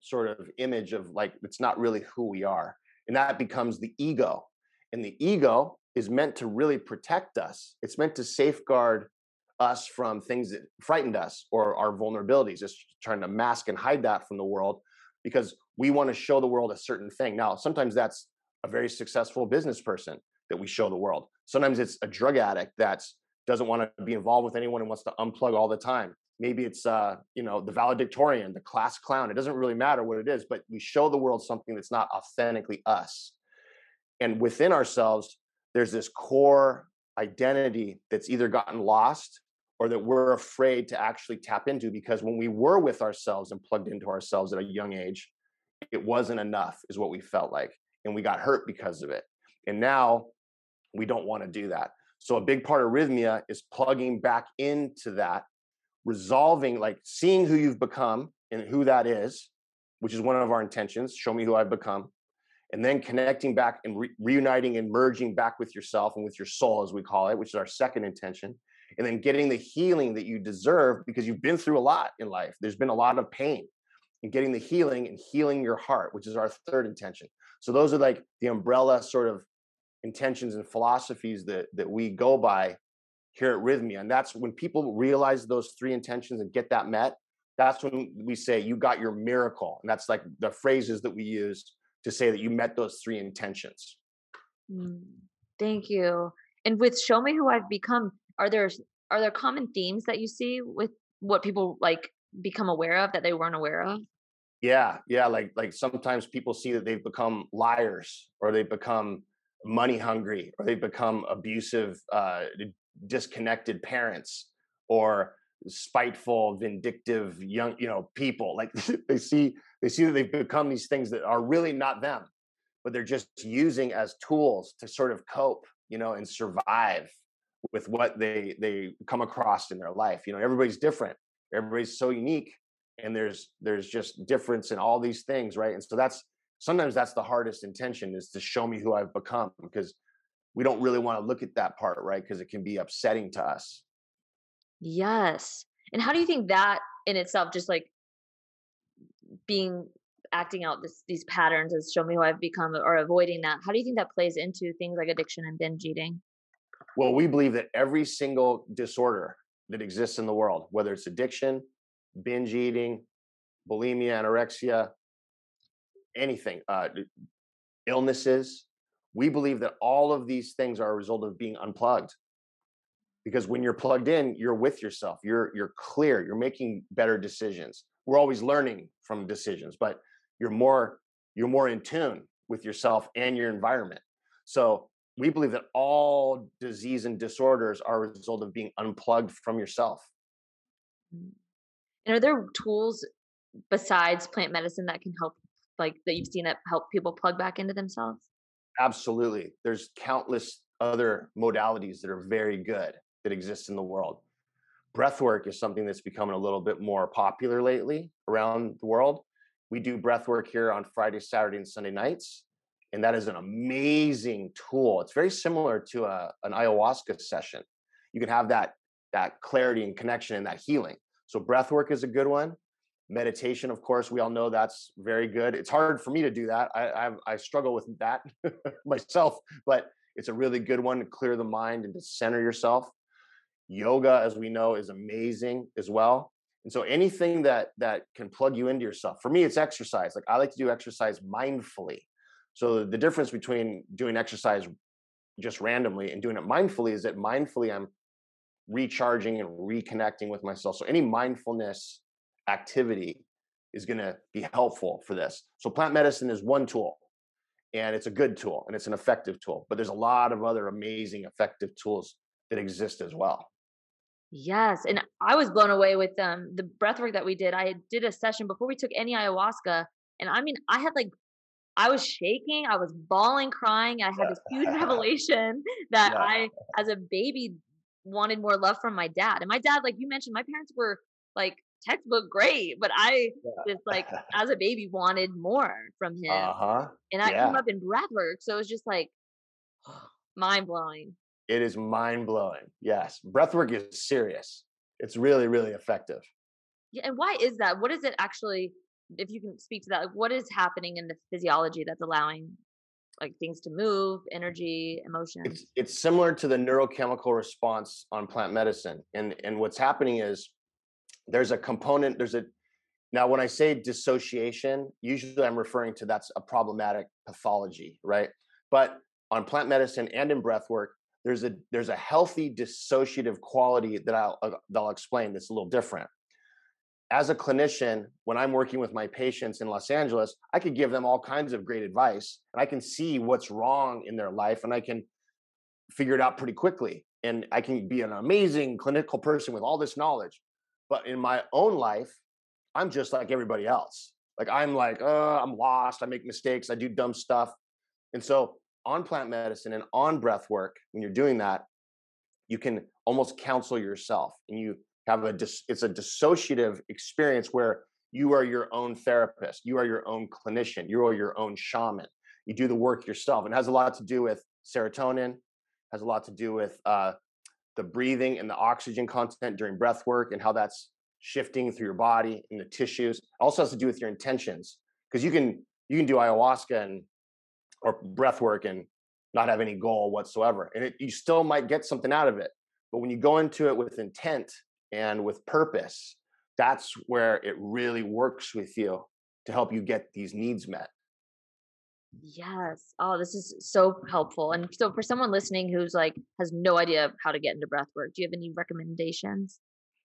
sort of image of like it's not really who we are. And that becomes the ego. And the ego is meant to really protect us. It's meant to safeguard us from things that frightened us or our vulnerabilities, just trying to mask and hide that from the world because we want to show the world a certain thing. Now, sometimes that's a very successful business person that we show the world. Sometimes it's a drug addict that doesn't want to be involved with anyone and wants to unplug all the time. Maybe it's uh, you know, the valedictorian, the class clown. It doesn't really matter what it is, but we show the world something that's not authentically us. And within ourselves, there's this core identity that's either gotten lost or that we're afraid to actually tap into because when we were with ourselves and plugged into ourselves at a young age, it wasn't enough, is what we felt like. And we got hurt because of it. And now we don't want to do that. So a big part of Rythmia is plugging back into that, resolving, like seeing who you've become and who that is, which is one of our intentions. Show me who I've become. And then connecting back and re- reuniting and merging back with yourself and with your soul, as we call it, which is our second intention and then getting the healing that you deserve because you've been through a lot in life. There's been a lot of pain and getting the healing and healing your heart, which is our third intention. So those are like the umbrella sort of intentions and philosophies that that we go by here at Rythmia. And that's when people realize those three intentions and get that met, that's when we say you got your miracle. And that's like the phrases that we use to say that you met those three intentions. Mm, thank you. And with Show Me Who I've Become, are there are there common themes that you see with what people like become aware of that they weren't aware of? Yeah, yeah. Like like sometimes people see that they've become liars or they've become money hungry or they've become abusive, uh, disconnected parents or spiteful, vindictive young you know people. Like they see they see that they've become these things that are really not them, but they're just using as tools to sort of cope, you know, and survive with what they they come across in their life you know everybody's different everybody's so unique and there's there's just difference in all these things right? And so that's sometimes that's the hardest intention is to show me who i've become because we don't really want to look at that part right? Because it can be upsetting to us. Yes. And how do you think that in itself just like being acting out this, these patterns as show me who i've become or avoiding that how do you think that plays into things like addiction and binge eating well, we believe that every single disorder that exists in the world, whether it's addiction, binge eating, bulimia, anorexia, anything, uh, illnesses, we believe that all of these things are a result of being unplugged. Because when you're plugged in, you're with yourself. You're you're clear. You're making better decisions. We're always learning from decisions, but you're more you're more in tune with yourself and your environment. So we believe that all disease and disorders are a result of being unplugged from yourself. Mm. And are there tools besides plant medicine that can help, like that you've seen that help people plug back into themselves? Absolutely. There's countless other modalities that are very good that exist in the world. Breath work is something that's becoming a little bit more popular lately around the world. We do breath work here on Friday, Saturday, and Sunday nights and that is an amazing tool. It's very similar to a, an ayahuasca session. You can have that that clarity and connection and that healing. So breath work is a good one. Meditation, of course, we all know that's very good. It's hard for me to do that. I I, I struggle with that myself, but it's a really good one to clear the mind and to center yourself. Yoga, as we know, is amazing as well. And so anything that that can plug you into yourself. For me, it's exercise. Like I like to do exercise mindfully. So the difference between doing exercise just randomly and doing it mindfully is that mindfully I'm recharging and reconnecting with myself. So any mindfulness activity is going to be helpful for this. So plant medicine is one tool and it's a good tool and it's an effective tool, but there's a lot of other amazing effective tools that exist as well. Yes, and I was blown away with um the breath work that we did. I did a session before we took any ayahuasca and I mean I had like I was shaking, I was bawling, crying. I had this huge revelation that yeah. I, as a baby, wanted more love from my dad. And my dad, like you mentioned, my parents were like textbook great, but I yeah. just like as a baby wanted more from him. Uh-huh. And I yeah. came up in breath work. So it was just like mind blowing. It is mind blowing. Yes. Breath work is serious. It's really, really effective. Yeah. And why is that? What is it actually if you can speak to that, like what is happening in the physiology that's allowing like things to move, energy, emotions? It's, it's similar to the neurochemical response on plant medicine. And and what's happening is there's a component, there's a Now, when I say dissociation, usually I'm referring to that's a problematic pathology, right? But on plant medicine and in breath work, there's a there's a healthy dissociative quality that I'll uh, that I'll explain that's a little different. As a clinician, when I'm working with my patients in Los Angeles, I could give them all kinds of great advice and I can see what's wrong in their life and I can figure it out pretty quickly. And I can be an amazing clinical person with all this knowledge. But in my own life, I'm just like everybody else. Like I'm like, uh, I'm lost. I make mistakes. I do dumb stuff. And so on plant medicine and on breath work, when you're doing that, you can almost counsel yourself and you have a dis- it's a dissociative experience where you are your own therapist, you are your own clinician, you are your own shaman. You do the work yourself. And it has a lot to do with serotonin, has a lot to do with uh, the breathing and the oxygen content during breath work and how that's shifting through your body and the tissues. Also has to do with your intentions because you can you can do ayahuasca and or breath work and not have any goal whatsoever, and it, you still might get something out of it. But when you go into it with intent and with purpose, that's where it really works with you to help you get these needs met. Yes. Oh, this is so helpful. And so for someone listening who's like has no idea how to get into breath work, do you have any recommendations?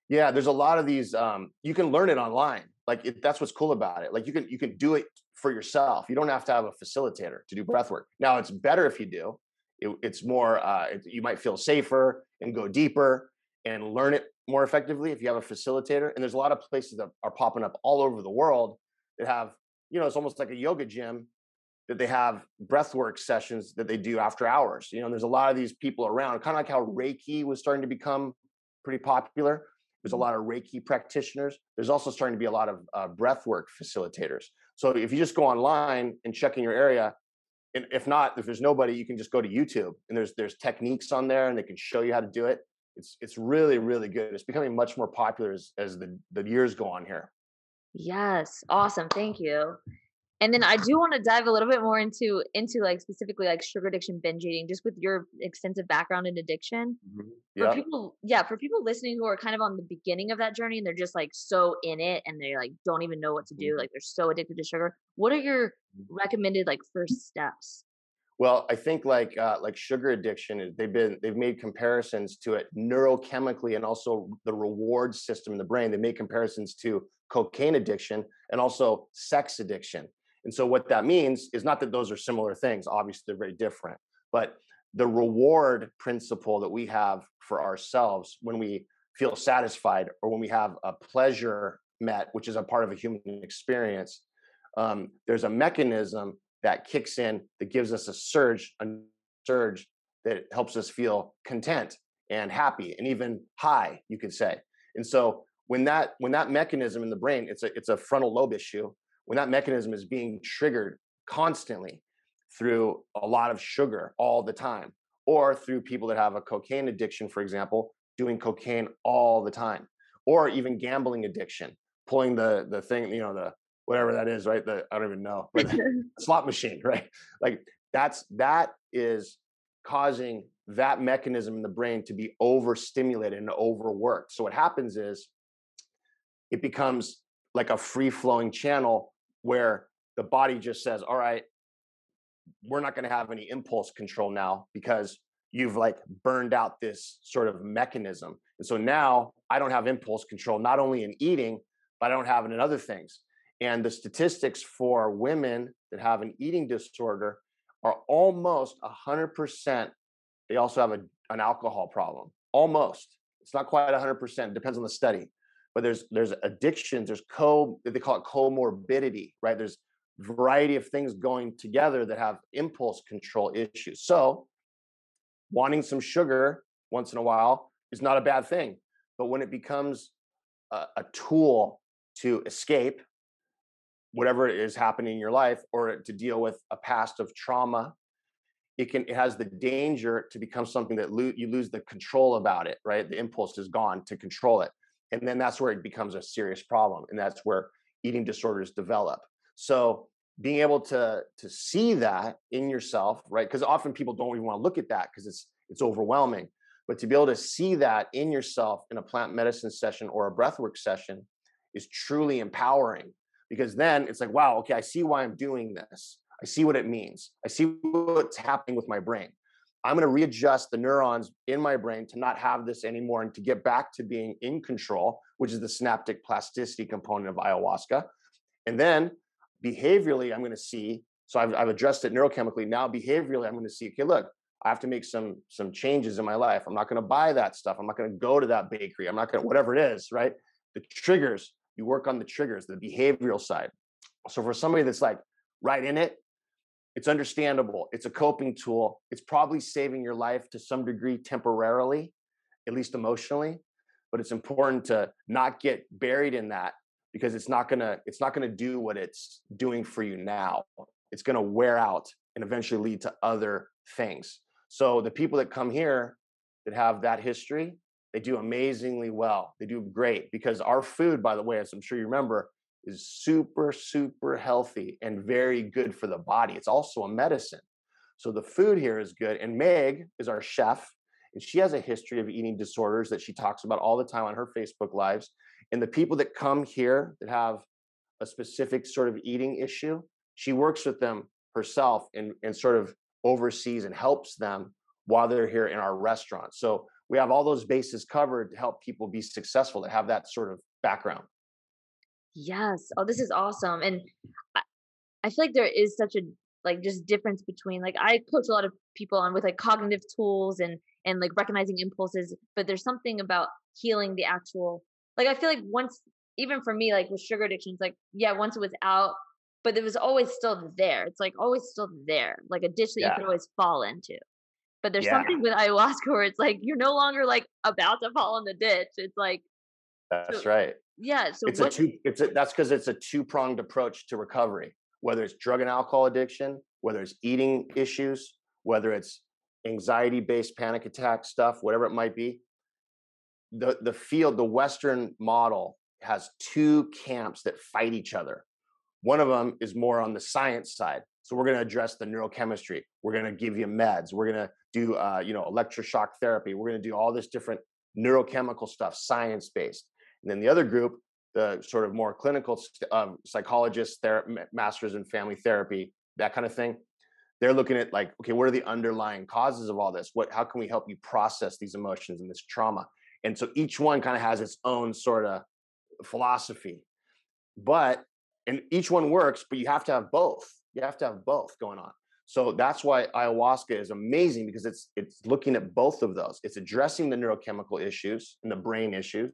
Yeah, there's a lot of these. Um, you can learn it online. Like it, that's what's cool about it. Like you can you can do it for yourself. You don't have to have a facilitator to do breath work. Now it's better if you do. It, it's more. Uh, it, you might feel safer and go deeper and learn it more effectively if you have a facilitator. And there's a lot of places that are popping up all over the world that have. You know, it's almost like a yoga gym that they have breathwork sessions that they do after hours. You know, there's a lot of these people around, kind of like how Reiki was starting to become pretty popular. There's a lot of Reiki practitioners. There's also starting to be a lot of uh, breathwork facilitators. So if you just go online and check in your area, and if not, if there's nobody, you can just go to YouTube and there's there's techniques on there and they can show you how to do it. It's it's really really good. It's becoming much more popular as as the the years go on here. Yes, awesome. Thank you. And then I do want to dive a little bit more into into like specifically like sugar addiction, binge eating, just with your extensive background in addiction. Mm-hmm. For people, yeah, for people listening who are kind of on the beginning of that journey and they're just like so in it and they like don't even know what to do, mm-hmm. like they're so addicted to sugar. What are your mm-hmm. recommended like first steps? Well, I think like uh, like sugar addiction, they've been they've made comparisons to it neurochemically and also the reward system in the brain. They made comparisons to cocaine addiction and also sex addiction. And so what that means is not that those are similar things. Obviously, they're very different. But the reward principle that we have for ourselves when we feel satisfied or when we have a pleasure met, which is a part of a human experience, um, there's a mechanism that kicks in that gives us a surge, a surge that helps us feel content and happy and even high, you could say. And so when that when that mechanism in the brain, it's a it's a frontal lobe issue, when that mechanism is being triggered constantly through a lot of sugar all the time, or through people that have a cocaine addiction, for example, doing cocaine all the time, or even gambling addiction, pulling the the thing, you know, the whatever that is, right? The I don't even know, but slot machine, right? Like that's that is causing that mechanism in the brain to be overstimulated and overworked. So what happens is it becomes like a free flowing channel where the body just says, all right, we're not going to have any impulse control now because you've like burned out this sort of mechanism. And so now I don't have impulse control, not only in eating, but I don't have it in other things. And the statistics for women that have an eating disorder are almost 100%. They also have a, an alcohol problem, almost. It's not quite 100%, it depends on the study but there's there's addictions there's co they call it comorbidity right there's variety of things going together that have impulse control issues so wanting some sugar once in a while is not a bad thing but when it becomes a, a tool to escape whatever is happening in your life or to deal with a past of trauma it can it has the danger to become something that lo- you lose the control about it right? The impulse is gone to control it. And then that's where it becomes a serious problem and that's where eating disorders develop. So being able to to see that in yourself right? Because often people don't even want to look at that because it's it's overwhelming. But to be able to see that in yourself in a plant medicine session or a breathwork session is truly empowering because then it's like, wow, okay, I see why I'm doing this. I see what it means. I see what's happening with my brain. I'm going to readjust the neurons in my brain to not have this anymore and to get back to being in control, which is the synaptic plasticity component of ayahuasca. And then behaviorally, I'm going to see. So I've, I've addressed it neurochemically. Now behaviorally, I'm going to see. Okay, look, I have to make some some changes in my life. I'm not going to buy that stuff. I'm not going to go to that bakery. I'm not going to whatever it is. Right? The triggers. You work on the triggers, the behavioral side. So for somebody that's like right in it, it's understandable. It's a coping tool. It's probably saving your life to some degree temporarily, at least emotionally. But it's important to not get buried in that because it's not gonna it's not gonna do what it's doing for you now. It's gonna wear out and eventually lead to other things. So the people that come here that have that history, they do amazingly well. They do great because our food, by the way, as I'm sure you remember, is super, super healthy and very good for the body. It's also a medicine. So the food here is good. And Meg is our chef, and she has a history of eating disorders that she talks about all the time on her Facebook Lives. And the people that come here that have a specific sort of eating issue, she works with them herself and, and sort of oversees and helps them while they're here in our restaurant. So we have all those bases covered to help people be successful that have that sort of background. Yes. Oh, this is awesome. And I, I feel like there is such a like just difference between like I coach a lot of people on with like cognitive tools and and like recognizing impulses, but there's something about healing the actual like I feel like once even for me like with sugar addictions like yeah once it was out but it was always still there it's like always still there like a ditch that yeah. you could always fall into but there's yeah. something with ayahuasca where it's like you're no longer like about to fall in the ditch it's like that's so, right yeah. So it's what, a two. It's a, that's because it's a two pronged approach to recovery. Whether it's drug and alcohol addiction, whether it's eating issues, whether it's anxiety based panic attack stuff, whatever it might be. The the field, the Western model has two camps that fight each other. One of them is more on the science side. So we're going to address the neurochemistry. We're going to give you meds. We're going to do, uh, you know, electroshock therapy. We're going to do all this different neurochemical stuff, science based. And then the other group, the sort of more clinical um, psychologists, ther- masters in family therapy, that kind of thing. They're looking at like, okay, what are the underlying causes of all this? What, how can we help you process these emotions and this trauma? And so each one kind of has its own sort of philosophy, but and each one works, but you have to have both. You have to have both going on. So that's why ayahuasca is amazing because it's it's looking at both of those. It's addressing the neurochemical issues and the brain issues,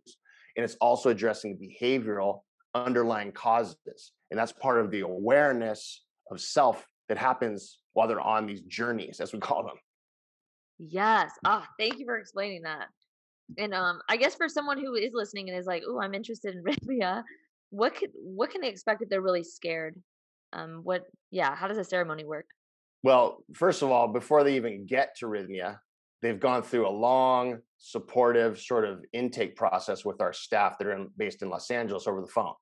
and it's also addressing behavioral underlying causes and that's part of the awareness of self that happens while they're on these journeys as we call them yes ah oh, thank you for explaining that and um i guess for someone who is listening and is like oh i'm interested in rythmia what could what can they expect if they're really scared um what yeah how does a ceremony work well first of all before they even get to rythmia they've gone through a long, supportive sort of intake process with our staff that are in, based in Los Angeles over the phone.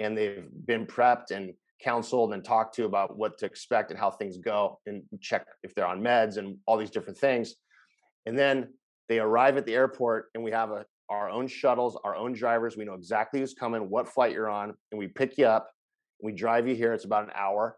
And they've been prepped and counseled and talked to about what to expect and how things go and check if they're on meds and all these different things. And then they arrive at the airport and we have a, our own shuttles, our own drivers. We know exactly who's coming, what flight you're on, and we pick you up. We drive you here. It's about an hour.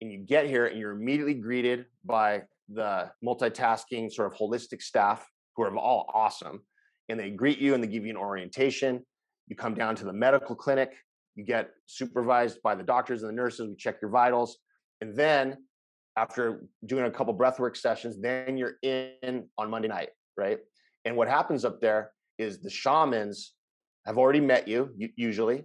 And you get here and you're immediately greeted by the multitasking sort of holistic staff who are all awesome and they greet you and they give you an orientation you come down to the medical clinic you get supervised by the doctors and the nurses we check your vitals and then after doing a couple breathwork sessions then you're in on monday night right and what happens up there is the shamans have already met you usually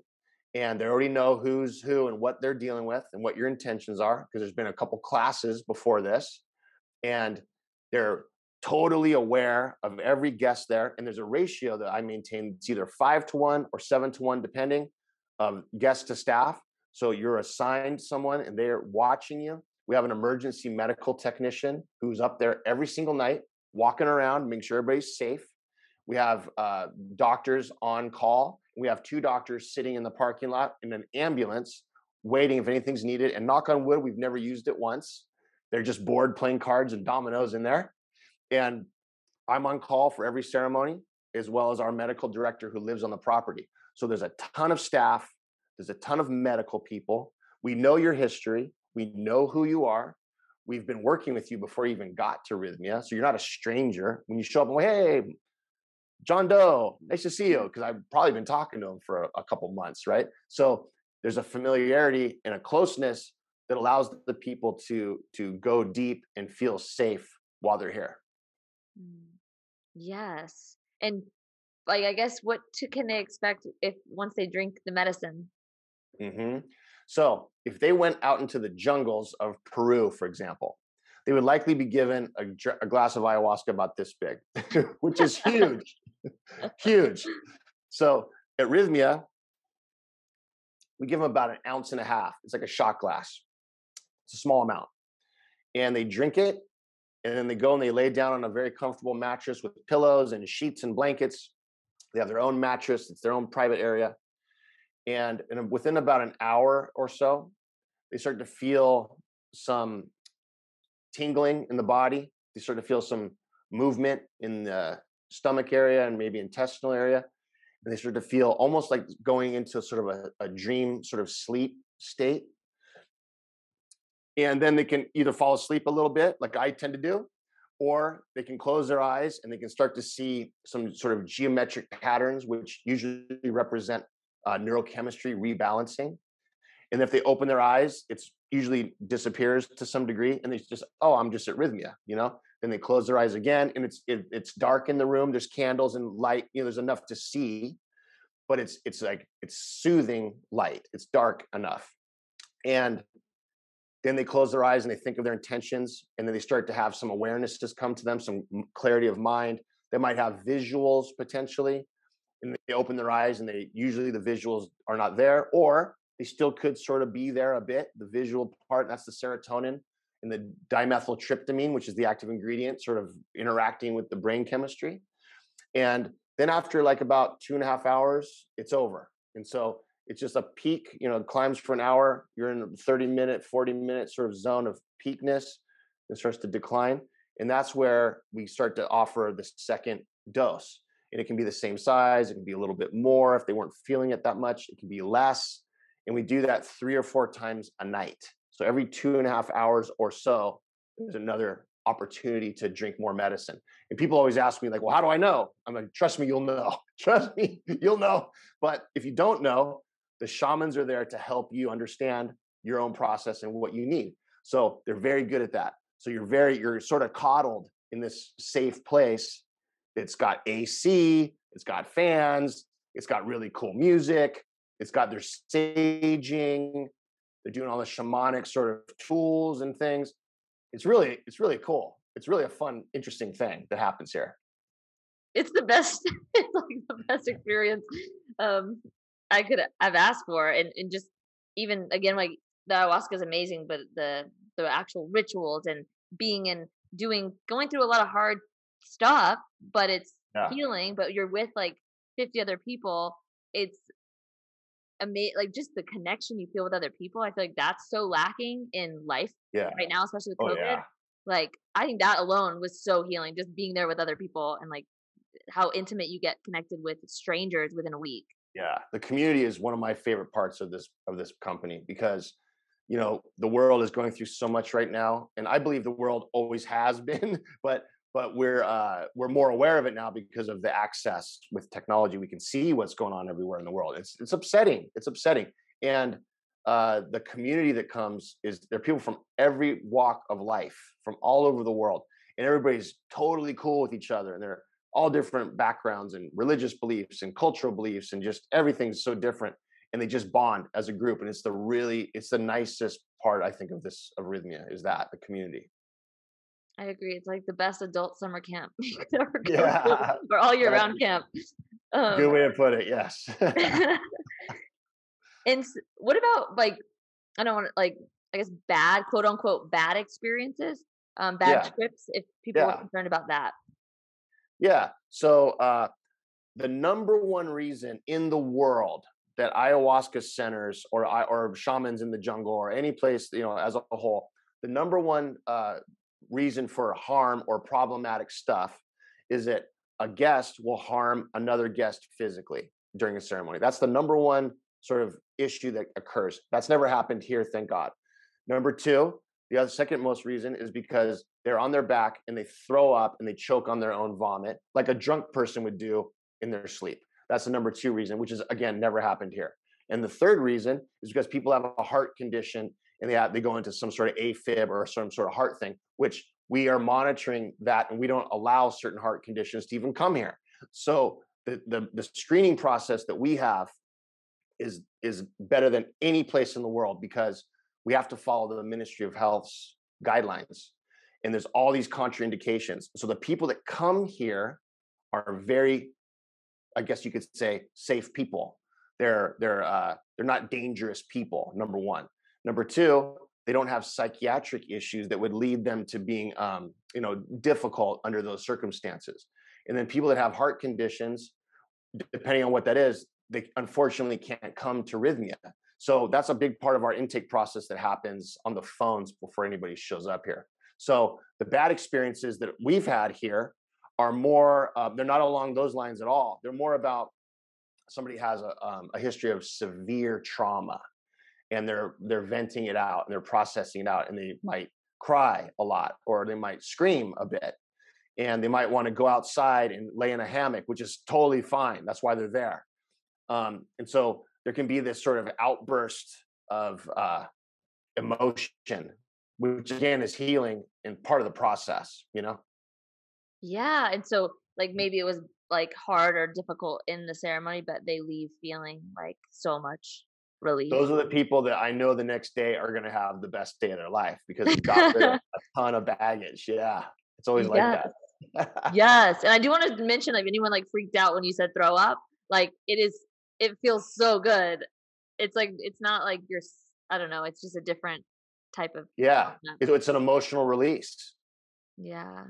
and they already know who's who and what they're dealing with and what your intentions are because there's been a couple classes before this and they're totally aware of every guest there. And there's a ratio that I maintain. It's either five to one or seven to one, depending of guest to staff. So you're assigned someone and they're watching you. We have an emergency medical technician who's up there every single night, walking around, making sure everybody's safe. We have uh, doctors on call. We have two doctors sitting in the parking lot in an ambulance, waiting if anything's needed. And knock on wood, we've never used it once. They're just bored playing cards and dominoes in there. And I'm on call for every ceremony, as well as our medical director who lives on the property. So there's a ton of staff, there's a ton of medical people. We know your history, we know who you are. We've been working with you before you even got to Rythmia. So you're not a stranger. When you show up hey, John Doe, nice to see you, because I've probably been talking to him for a, a couple months, right? So there's a familiarity and a closeness that allows the people to to go deep and feel safe while they're here. Mm. Yes. And like I guess what to, can they expect if once they drink the medicine? hmm So if they went out into the jungles of Peru, for example, they would likely be given a, a glass of ayahuasca about this big, which is huge, huge. So at Rythmia, we give them about an ounce and a half. It's like a shot glass. It's a small amount. And they drink it and then they go and they lay down on a very comfortable mattress with pillows and sheets and blankets. They have their own mattress, it's their own private area. And, and within about an hour or so, they start to feel some tingling in the body. They start to feel some movement in the stomach area and maybe intestinal area. And they start to feel almost like going into sort of a, a dream, sort of sleep state and then they can either fall asleep a little bit like i tend to do or they can close their eyes and they can start to see some sort of geometric patterns which usually represent uh, neurochemistry rebalancing and if they open their eyes it's usually disappears to some degree and they just oh i'm just at rythmia you know? Then they close their eyes again and it's it, it's dark in the room there's candles and light you know there's enough to see but it's it's like it's soothing light it's dark enough. And then they close their eyes and they think of their intentions and then they start to have some awareness just come to them some clarity of mind. They might have visuals potentially and they open their eyes and they usually the visuals are not there or they still could sort of be there a bit the visual part that's the serotonin and the dimethyltryptamine which is the active ingredient sort of interacting with the brain chemistry. And then after like about two and a half hours it's over. And so it's just a peak you know climbs for an hour you're in a 30 minute 40 minute sort of zone of peakness and starts to decline. And that's where we start to offer the second dose. And it can be the same size it can be a little bit more if they weren't feeling it that much it can be less and we do that three or four times a night. So every two and a half hours or so there's another opportunity to drink more medicine. And people always ask me like well how do i know? I'm like trust me you'll know. Trust me you'll know. But if you don't know the shamans are there to help you understand your own process and what you need. So they're very good at that. So you're very you're sort of coddled in this safe place. It's got ac it's got fans it's got really cool music it's got their saging they're doing all the shamanic sort of tools and things it's really it's really cool it's really a fun interesting thing that happens here it's the best it's like the best experience um I could have asked for, and, and just even again like the ayahuasca is amazing, but the the actual rituals and being and doing going through a lot of hard stuff, but it's yeah. healing. But you're with like 50 other people. It's amazing, like just the connection you feel with other people. I feel like that's so lacking in life yeah. right now, especially with oh, COVID. Yeah. Like I think that alone was so healing, just being there with other people and like how intimate you get connected with strangers within a week yeah the community is one of my favorite parts of this of this company because you know the world is going through so much right now and i believe the world always has been but but we're uh, we're more aware of it now because of the access with technology. We can see what's going on everywhere in the world. It's it's upsetting. It's upsetting. And uh, the community that comes is there are people from every walk of life from all over the world. And everybody's totally cool with each other and they're all different backgrounds and religious beliefs and cultural beliefs and just everything's so different and they just bond as a group. And it's the really it's the nicest part i think of this of rythmia is that the community i agree it's like the best adult summer camp yeah. or all year round camp um, good way to put it yes and what about like i don't want to like i guess bad quote unquote bad experiences um bad yeah. trips if people yeah. are concerned about that yeah. So uh, the number one reason in the world that ayahuasca centers or or shamans in the jungle or any place you know as a whole, the number one uh, reason for harm or problematic stuff is that a guest will harm another guest physically. during a ceremony. That's the number one sort of issue that occurs. That's never happened here, thank God. Number two, the other second most reason is because they're on their back and they throw up and they choke on their own vomit, like a drunk person would do in their sleep. That's the number two reason, which is again never happened here. And the third reason is because people have a heart condition and they they go into some sort of AFib or some sort of heart thing, which we are monitoring that and we don't allow certain heart conditions to even come here. So the, the, the screening process that we have is is better than any place in the world because we have to follow the Ministry of Health's guidelines. And there's all these contraindications. So the people that come here are very, I guess you could say, safe people. They're they're uh, they're not dangerous people. Number one. Number two, they don't have psychiatric issues that would lead them to being um, you know difficult under those circumstances. And then people that have heart conditions depending on what that is they unfortunately can't come to rythmia. So that's a big part of our intake process that happens on the phones before anybody shows up here. So the bad experiences that we've had here are more uh, they're not along those lines at all. They're more about somebody has a, um, a history of severe trauma and they're they're venting it out and they're processing it out and they might cry a lot or they might scream a bit and they might want to go outside and lay in a hammock which is totally fine that's why they're there. Um, and so there can be this sort of outburst of uh, emotion which again is healing and part of the process you know? Yeah and so like maybe it was like hard or difficult in the ceremony but they leave feeling like so much relief. Those are the people that I know the next day are going to have the best day of their life because they got rid of a ton of baggage. Yeah, it's always like yes. that. yes, and I do want to mention like anyone like freaked out when you said throw up. Like it is, it feels so good. It's like it's not like you're. I don't know. It's just a different type of. Yeah, it's an emotional release. Yeah.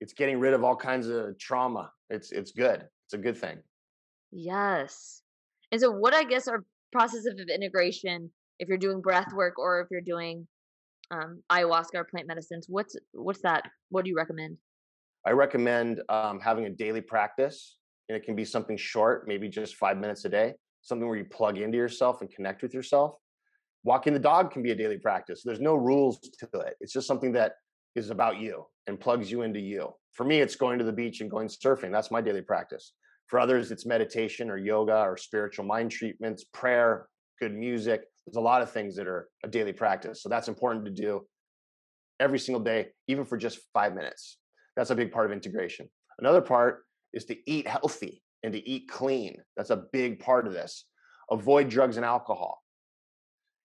It's getting rid of all kinds of trauma. It's it's good. It's a good thing. Yes. And so, what I guess are process of integration if you're doing breath work or if you're doing um, ayahuasca or plant medicines what's what's that what do you recommend? I recommend um, having a daily practice and it can be something short maybe just five minutes a day something where you plug into yourself and connect with yourself. Walking the dog can be a daily practice there's no rules to it it's just something that is about you and plugs you into you. For me it's going to the beach and going surfing that's my daily practice for others, it's meditation or yoga or spiritual mind treatments, prayer, good music. There's a lot of things that are a daily practice. So that's important to do every single day, even for just five minutes. That's a big part of integration. Another part is to eat healthy and to eat clean. That's a big part of this. Avoid drugs and alcohol.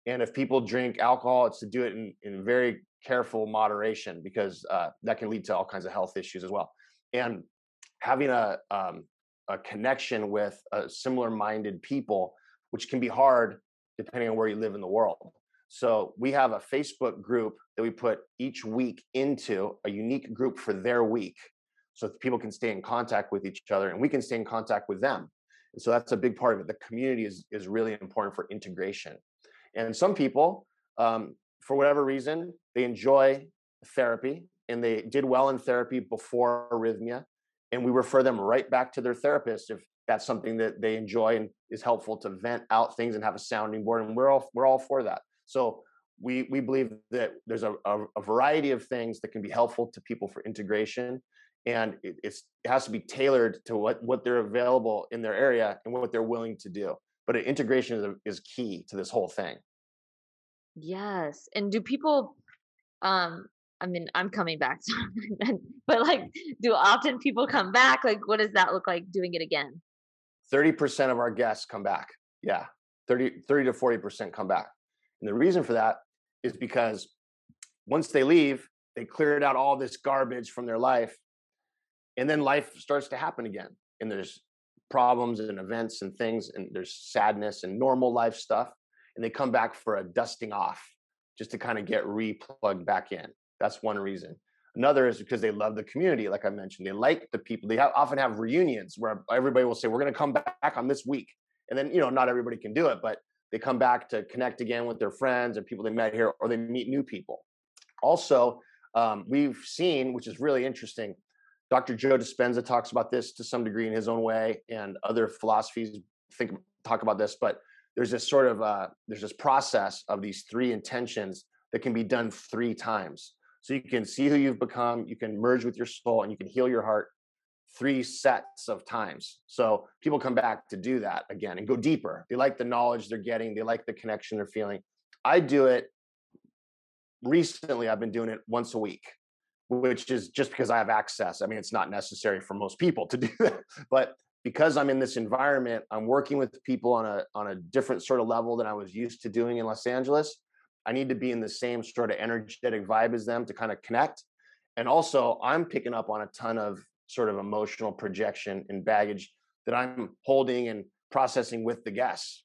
And if people drink alcohol, it's to do it in, in very careful moderation because uh, that can lead to all kinds of health issues as well. And having a um, a connection with uh, similar minded people, which can be hard depending on where you live in the world. So we have a Facebook group that we put each week into a unique group for their week so people can stay in contact with each other and we can stay in contact with them. And so that's a big part of it. The community is, is really important for integration. And some people, um, for whatever reason, they enjoy therapy and they did well in therapy before arrhythmia and we refer them right back to their therapist if that's something that they enjoy and is helpful to vent out things and have a sounding board and we're all we're all for that. So we we believe that there's a, a, a variety of things that can be helpful to people for integration and it, it has to be tailored to what what they're available in their area and what they're willing to do. But integration is, is key to this whole thing. Yes and do people um I mean, I'm coming back, but like, do often people come back? Like, what does that look like doing it again? 30% of our guests come back. Yeah. 30, 30 to 40% come back. And the reason for that is because once they leave, they cleared out all this garbage from their life. And then life starts to happen again. And there's problems and events and things, and there's sadness and normal life stuff. And they come back for a dusting off just to kind of get replugged back in. That's one reason. Another is because they love the community, like I mentioned. They like the people. They have, often have reunions where everybody will say, "We're going to come back on this week," and then you know not everybody can do it, but they come back to connect again with their friends and people they met here, or they meet new people. Also, um, we've seen, which is really interesting. Dr. Joe Dispenza talks about this to some degree in his own way, and other philosophies think talk about this, but there's this sort of uh, there's this process of these three intentions that can be done three times. So you can see who you've become, you can merge with your soul, and you can heal your heart three sets of times. So people come back to do that again and go deeper. They like the knowledge they're getting, they like the connection they're feeling. I do it recently, I've been doing it once a week, which is just because I have access. I mean, it's not necessary for most people to do that, but because I'm in this environment, I'm working with people on a on a different sort of level than I was used to doing in Los Angeles. I need to be in the same sort of energetic vibe as them to kind of connect. And also, I'm picking up on a ton of sort of emotional projection and baggage that I'm holding and processing with the guests.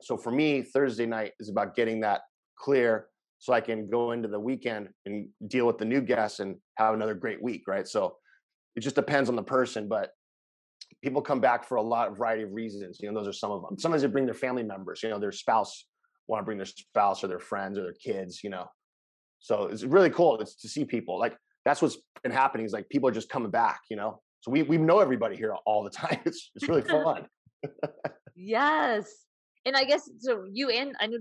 So for me, Thursday night is about getting that clear so I can go into the weekend and deal with the new guests and have another great week, right? So it just depends on the person, but people come back for a lot of variety of reasons. You know, those are some of them. Sometimes they bring their family members, you know, their spouse want to bring their spouse or their friends or their kids, you know. So it's really cool it's to see people. Like that's what's been happening is like people are just coming back, you know. So we we know everybody here all the time. It's it's really fun. yes. And I guess so you and I know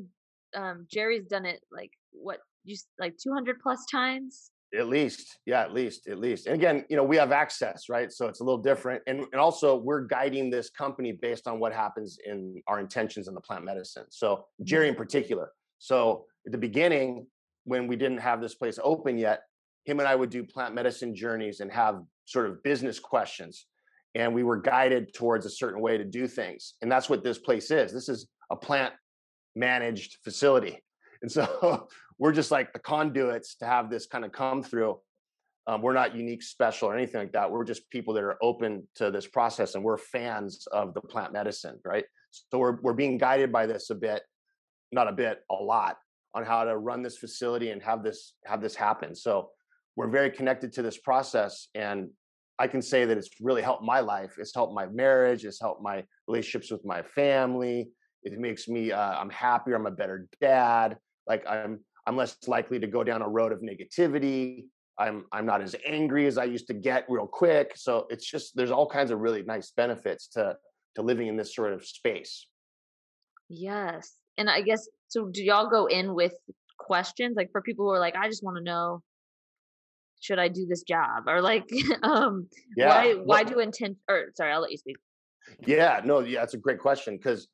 um Jerry's done it like what you like 200 plus times at least yeah at least at least. And again you know we have access right? So it's a little different. And, and also we're guiding this company based on what happens in our intentions in the plant medicine. So jerry in mm-hmm. particular. So at the beginning when we didn't have this place open yet him and i would do plant medicine journeys and have sort of business questions. And we were guided towards a certain way to do things. And that's what this place is. This is a plant managed facility. And so we're just like the conduits to have this kind of come through. Um, we're not unique, special, or anything like that. We're just people that are open to this process, and we're fans of the plant medicine, right? So we're we're being guided by this a bit, not a bit, a lot, on how to run this facility and have this have this happen. So we're very connected to this process, and I can say that it's really helped my life. It's helped my marriage. It's helped my relationships with my family. It makes me uh, I'm happier. I'm a better dad. Like I'm I'm less likely to go down a road of negativity. I'm I'm not as angry as I used to get real quick. So it's just there's all kinds of really nice benefits to to living in this sort of space. Yes. And I guess so do y'all go in with questions like for people who are like I just want to know should I do this job or like um yeah. why why well, do intent or sorry, I'll let you speak. Yeah, no, yeah, that's a great question cuz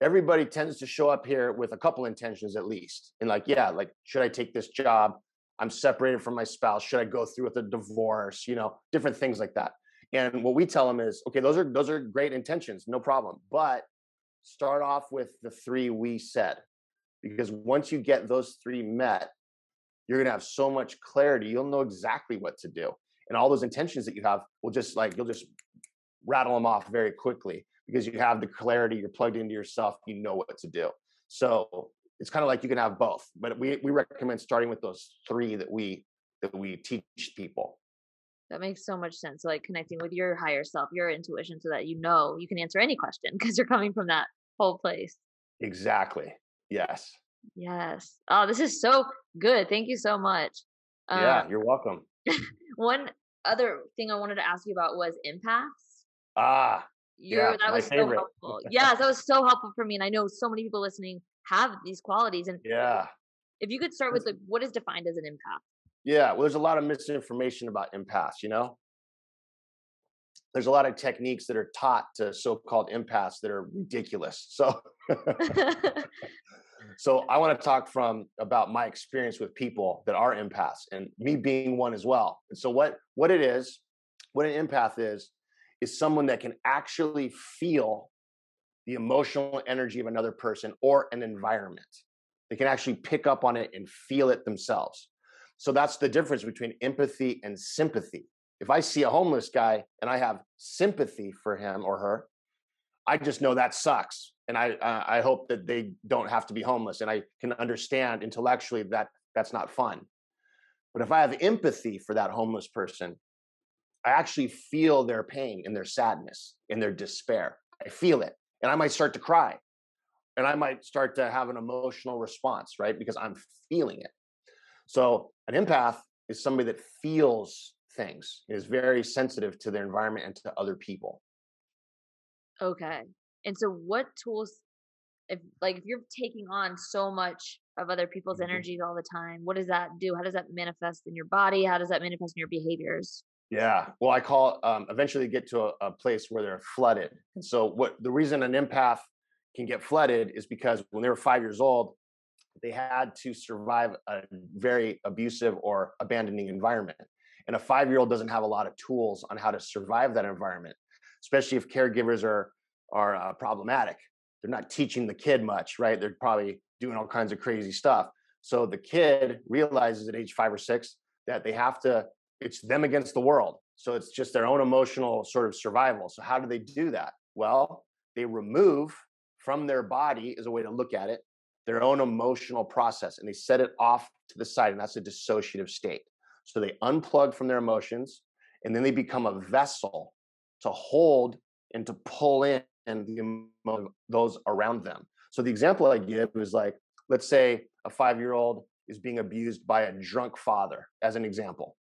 everybody tends to show up here with a couple intentions at least and like yeah like should i take this job? I'm separated from my spouse. Should i go through with a divorce? You know different things like that. And what we tell them is okay those are those are great intentions no problem but start off with the three we said because once you get those three met you're going to have so much clarity you'll know exactly what to do. And all those intentions that you have will just like you'll just rattle them off very quickly because you have the clarity, you're plugged into yourself, you know what to do. So it's kind of like you can have both, but we we recommend starting with those three that we that we teach people. That makes so much sense. Like connecting with your higher self, your intuition, so that you know you can answer any question because you're coming from that whole place. Exactly. Yes. Yes. Oh, this is so good. Thank you so much. Um, yeah, you're welcome. one other thing I wanted to ask you about was empaths. Ah, you're, yeah, that was so helpful. yes, that was so helpful for me. And I know so many people listening have these qualities. And yeah, if you could start with like, what is defined as an empath? Yeah, well, there's a lot of misinformation about empaths, you know? There's a lot of techniques that are taught to so-called empaths that are ridiculous. So so I want to talk from about my experience with people that are empaths and me being one as well. And so what what it is, what an empath is, is someone that can actually feel the emotional energy of another person or an environment. They can actually pick up on it and feel it themselves. So that's the difference between empathy and sympathy. If I see a homeless guy and I have sympathy for him or her, I just know that sucks, and I uh, I hope that they don't have to be homeless, and I can understand intellectually that that's not fun. But if I have empathy for that homeless person, I actually feel their pain and their sadness and their despair. I feel it. And I might start to cry. And I might start to have an emotional response, right? Because I'm feeling it. So an empath is somebody that feels things, is very sensitive to their environment and to other people. Okay. And so, what tools, if like if you're taking on so much of other people's Mhm. energies all the time, what does that do? How does that manifest in your body? How does that manifest in your behaviors? Yeah. Well, I call um, eventually get to a, a place where they're flooded. And so, what the reason an empath can get flooded is because when they were five years old, they had to survive a very abusive or abandoning environment. And a five year old doesn't have a lot of tools on how to survive that environment, especially if caregivers are are uh, problematic. They're not teaching the kid much, right? They're probably doing all kinds of crazy stuff. So the kid realizes at age five or six that they have to it's them against the world. So it's just their own emotional sort of survival. So how do they do that? Well, they remove from their body is a way to look at it, their own emotional process and they set it off to the side and that's a dissociative state. So they unplug from their emotions and then they become a vessel to hold and to pull in the those around them. So the example I give is like let's say a 5-year-old is being abused by a drunk father as an example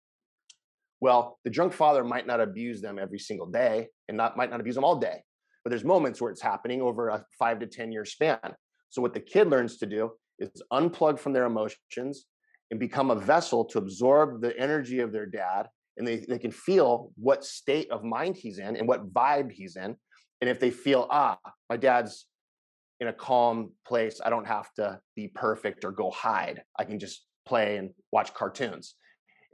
well, the drunk father might not abuse them every single day and not might not abuse them all day, but there's moments where it's happening over a five to 10 year span. So what the kid learns to do is unplug from their emotions and become a vessel to absorb the energy of their dad. And they, they can feel what state of mind he's in and what vibe he's in. And if they feel, ah, my dad's in a calm place, I don't have to be perfect or go hide. I can just play and watch cartoons.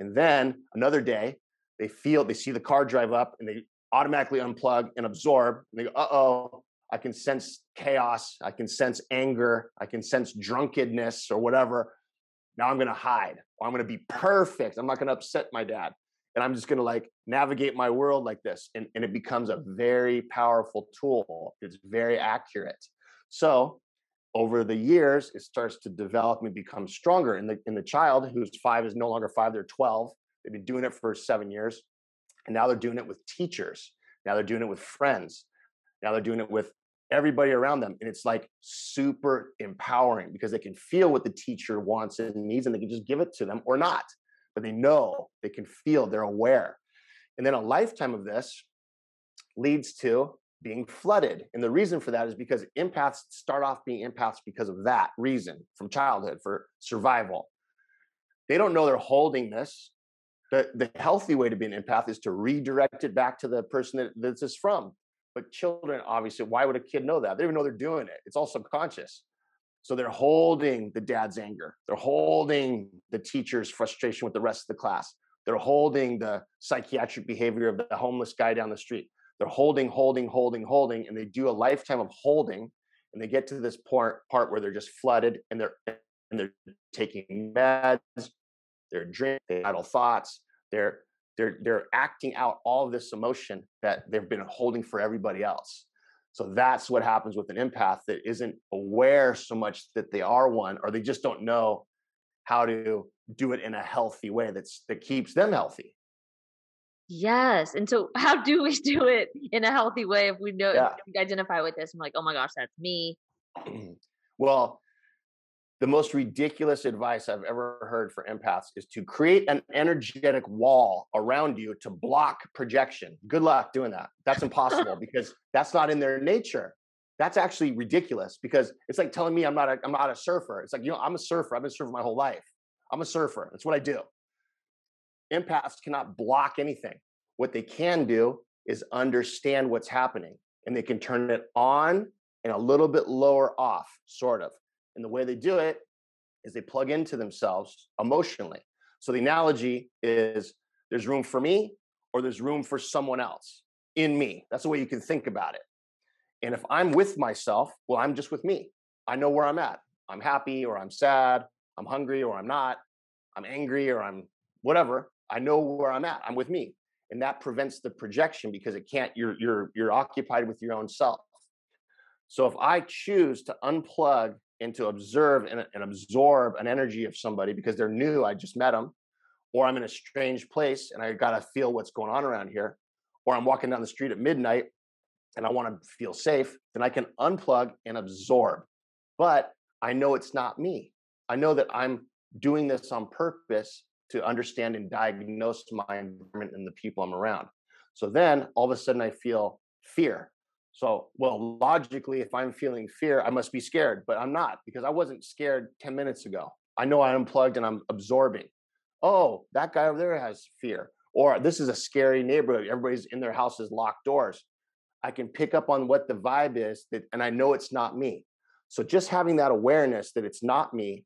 And then another day, they feel, they see the car drive up and they automatically unplug and absorb. And they go, uh oh, I can sense chaos. I can sense anger. I can sense drunkenness or whatever. Now I'm going to hide or I'm going to be perfect. I'm not going to upset my dad. And I'm just going to like navigate my world like this. And, and it becomes a very powerful tool. It's very accurate. So over the years, it starts to develop and become stronger. In the in the child who's five is no longer five, they're 12. They've been doing it for seven years. And now they're doing it with teachers. Now they're doing it with friends. Now they're doing it with everybody around them. And it's like super empowering because they can feel what the teacher wants and needs and they can just give it to them or not. But they know, they can feel, they're aware. And then a lifetime of this leads to being flooded. And the reason for that is because empaths start off being empaths because of that reason from childhood for survival. They don't know they're holding this. The, the healthy way to be an empath is to redirect it back to the person that this is from. But children, obviously, why would a kid know that? They don't even know they're doing it. It's all subconscious. So they're holding the dad's anger. They're holding the teacher's frustration with the rest of the class. They're holding the psychiatric behavior of the homeless guy down the street they're holding, holding, holding, holding, and they do a lifetime of holding, and they get to this part part where they're just flooded and they're and they're taking meds, they're drinking they idle thoughts, they're they're they're acting out all of this emotion that they've been holding for everybody else. So that's what happens with an empath that isn't aware so much that they are one, or they just don't know how to do it in a healthy way that's that keeps them healthy. Yes. And so how do we do it in a healthy way if we know Yeah. if we identify with this? I'm like, oh my gosh, that's me. well, the most ridiculous advice I've ever heard for empaths is to create an energetic wall around you to block projection. Good luck doing that. That's impossible because that's not in their nature. That's actually ridiculous because it's like telling me I'm not a I'm not a surfer. It's like, you know, I'm a surfer. I've been surfing my whole life. I'm a surfer. That's what I do. Empaths cannot block anything. What they can do is understand what's happening and they can turn it on and a little bit lower off, sort of. And the way they do it is they plug into themselves emotionally. So the analogy is there's room for me or there's room for someone else in me. That's the way you can think about it. And if I'm with myself, well, I'm just with me. I know where I'm at. I'm happy or I'm sad. I'm hungry or I'm not. I'm angry or I'm whatever. I know where I'm at. I'm with me. And that prevents the projection because it can't, you're you're you're occupied with your own self. So if I choose to unplug and to observe and, and absorb an energy of somebody because they're new, I just met them, or I'm in a strange place and I gotta feel what's going on around here, or I'm walking down the street at midnight and I want to feel safe, then I can unplug and absorb. But I know it's not me. I know that I'm doing this on purpose to understand and diagnose my environment and the people I'm around. So then all of a sudden I feel fear. So, well, logically, if I'm feeling fear, I must be scared, but I'm not because I wasn't scared 10 minutes ago. I know I unplugged and I'm absorbing. Oh, that guy over there has fear. Or this is a scary neighborhood. Everybody's in their houses, locked doors. I can pick up on what the vibe is that, and I know it's not me. So just having that awareness that it's not me,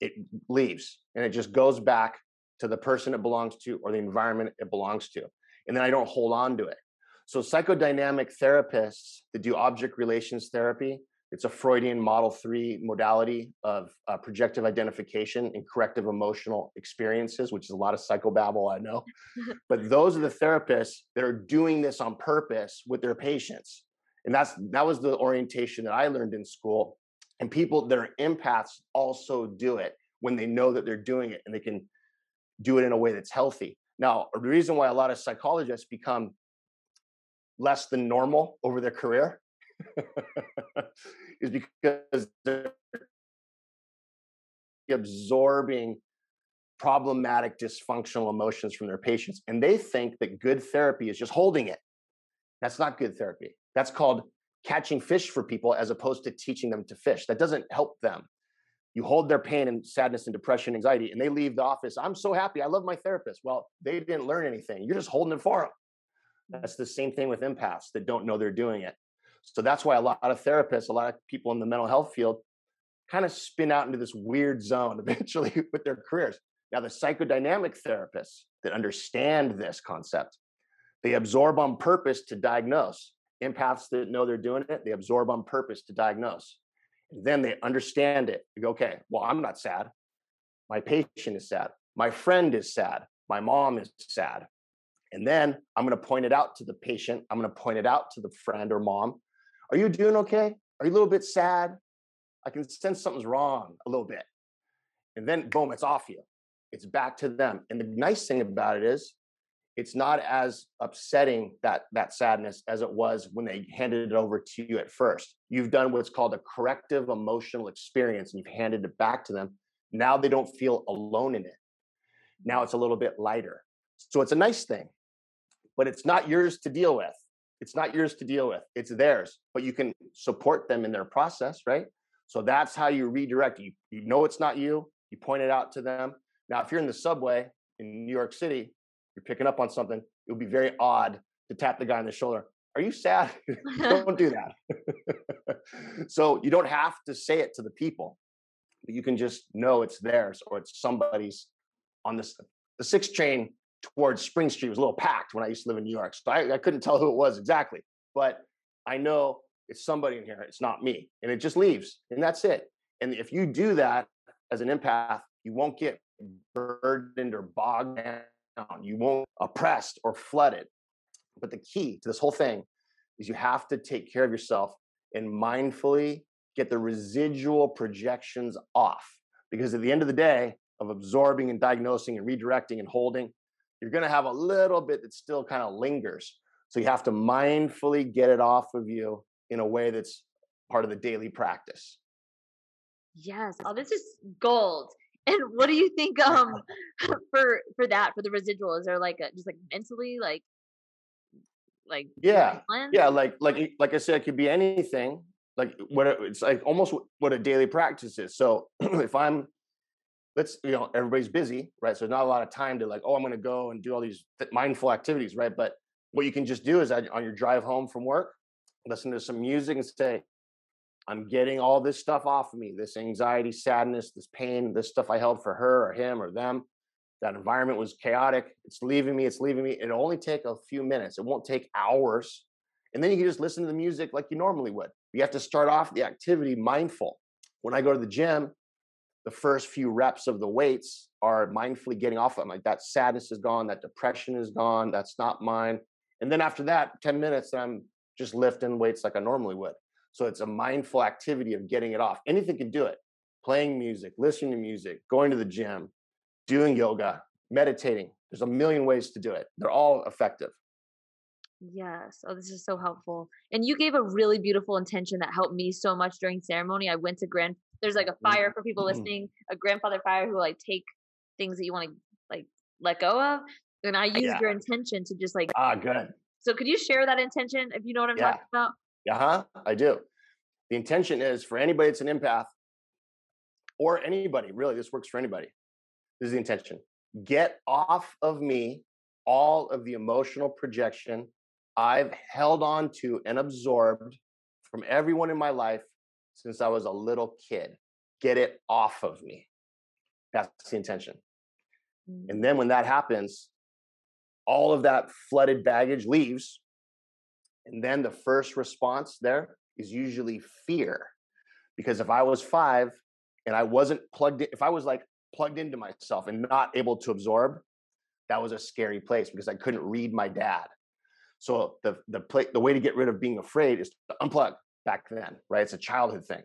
it leaves and it just goes back to the person it belongs to or the environment it belongs to. And then I don't hold on to it. So psychodynamic therapists that do object relations therapy, it's a Freudian model three modality of uh, projective identification and corrective emotional experiences, which is a lot of psychobabble, I know. but those are the therapists that are doing this on purpose with their patients. And that's that was the orientation that I learned in school. And people that are empaths also do it when they know that they're doing it and they can do it in a way that's healthy. Now, the reason why a lot of psychologists become less than normal over their career is because they're absorbing problematic dysfunctional emotions from their patients and they think that good therapy is just holding it. That's not good therapy. That's called catching fish for people as opposed to teaching them to fish. That doesn't help them you hold their pain and sadness and depression anxiety and they leave the office i'm so happy i love my therapist well they didn't learn anything you're just holding it for them that's the same thing with empaths that don't know they're doing it. So that's why a lot of therapists, a lot of people in the mental health field kind of spin out into this weird zone eventually with their careers. Now, the psychodynamic therapists that understand this concept, they absorb on purpose to diagnose. Empaths that know they're doing it, they absorb on purpose to diagnose. Then they understand it. They go, okay, well, I'm not sad. My patient is sad. My friend is sad. My mom is sad. And then I'm going to point it out to the patient. I'm going to point it out to the friend or mom. Are you doing okay? Are you a little bit sad? I can sense something's wrong a little bit. And then boom, it's off you. It's back to them. And the nice thing about it is it's not as upsetting that that sadness as it was when they handed it over to you at first. You've done what's called a corrective emotional experience and you've handed it back to them. Now they don't feel alone in it. Now it's a little bit lighter. So it's a nice thing but it's not yours to deal with. It's not yours to deal with. It's theirs, but you can support them in their process, right? So that's how you redirect. You you know it's not you. You point it out to them. Now, if you're in the subway in New York City, you're picking up on something. It would be very odd to tap the guy on the shoulder. Are you sad? don't do that. so you don't have to say it to the people, but you can just know it's theirs or it's somebody's on this. The sixth train towards Spring Street was a little packed when I used to live in New York. So I, I couldn't tell who it was exactly, but I know it's somebody in here. It's not me. And it just leaves. And that's it. And if you do that as an empath, you won't get burdened or bogged down. You won't oppressed or flooded. But the key to this whole thing is you have to take care of yourself and mindfully get the residual projections off. Because at the end of the day, of absorbing and diagnosing and redirecting and holding, you're going to have a little bit that still kind of lingers. So you have to mindfully get it off of you in a way that's part of the daily practice. Yes. Oh, this is gold. And what do you think um for for that for the residual? Is there like a just like mentally like like yeah. yeah like like like I said it could be anything like what it's like almost what a daily practice is. So if I'm let's you know everybody's busy right? So not a lot of time to like oh i'm going to go and do all these mindful activities right? But what you can just do is on your drive home from work listen to some music and say i'm getting all this stuff off of me this anxiety sadness this pain this stuff i held for her or him or them. That environment was chaotic. It's leaving me it's leaving me. It'll only take a few minutes. It won't take hours. And then you can just listen to the music like you normally would. You have to start off the activity mindful. When i go to the gym the first few reps of the weights are mindfully getting off I'm Like that sadness is gone, that depression is gone, that's not mine. And then after that, 10 minutes, I'm just lifting weights like I normally would. So it's a mindful activity of getting it off. Anything can do it. Playing music, listening to music, going to the gym, doing yoga, meditating. There's a million ways to do it. They're all effective. Yes. Oh, this is so helpful. And you gave a really beautiful intention that helped me so much during ceremony. I went to Grand there's like a mm-hmm. fire for people mm-hmm. listening, a grandfather fire who like take things that you want to like let go of. And I used yeah. your intention to just like ah good. So could you share that intention if you know what I'm yeah. talking about? Uh huh. I do. The intention is for anybody that's an empath or anybody, really, this works for anybody. This is the intention. Get off of me all of the emotional projection I've held on to and absorbed from everyone in my life since I was a little kid. Get it off of me. That's the intention. Mm. And then when that happens, all of that flooded baggage leaves. And then the first response there is usually fear. Because if I was five and I wasn't plugged in, if I was like plugged into myself and not able to absorb, that was a scary place because I couldn't read my dad. So the the the way to get rid of being afraid is to unplug back then, right? It's a childhood thing.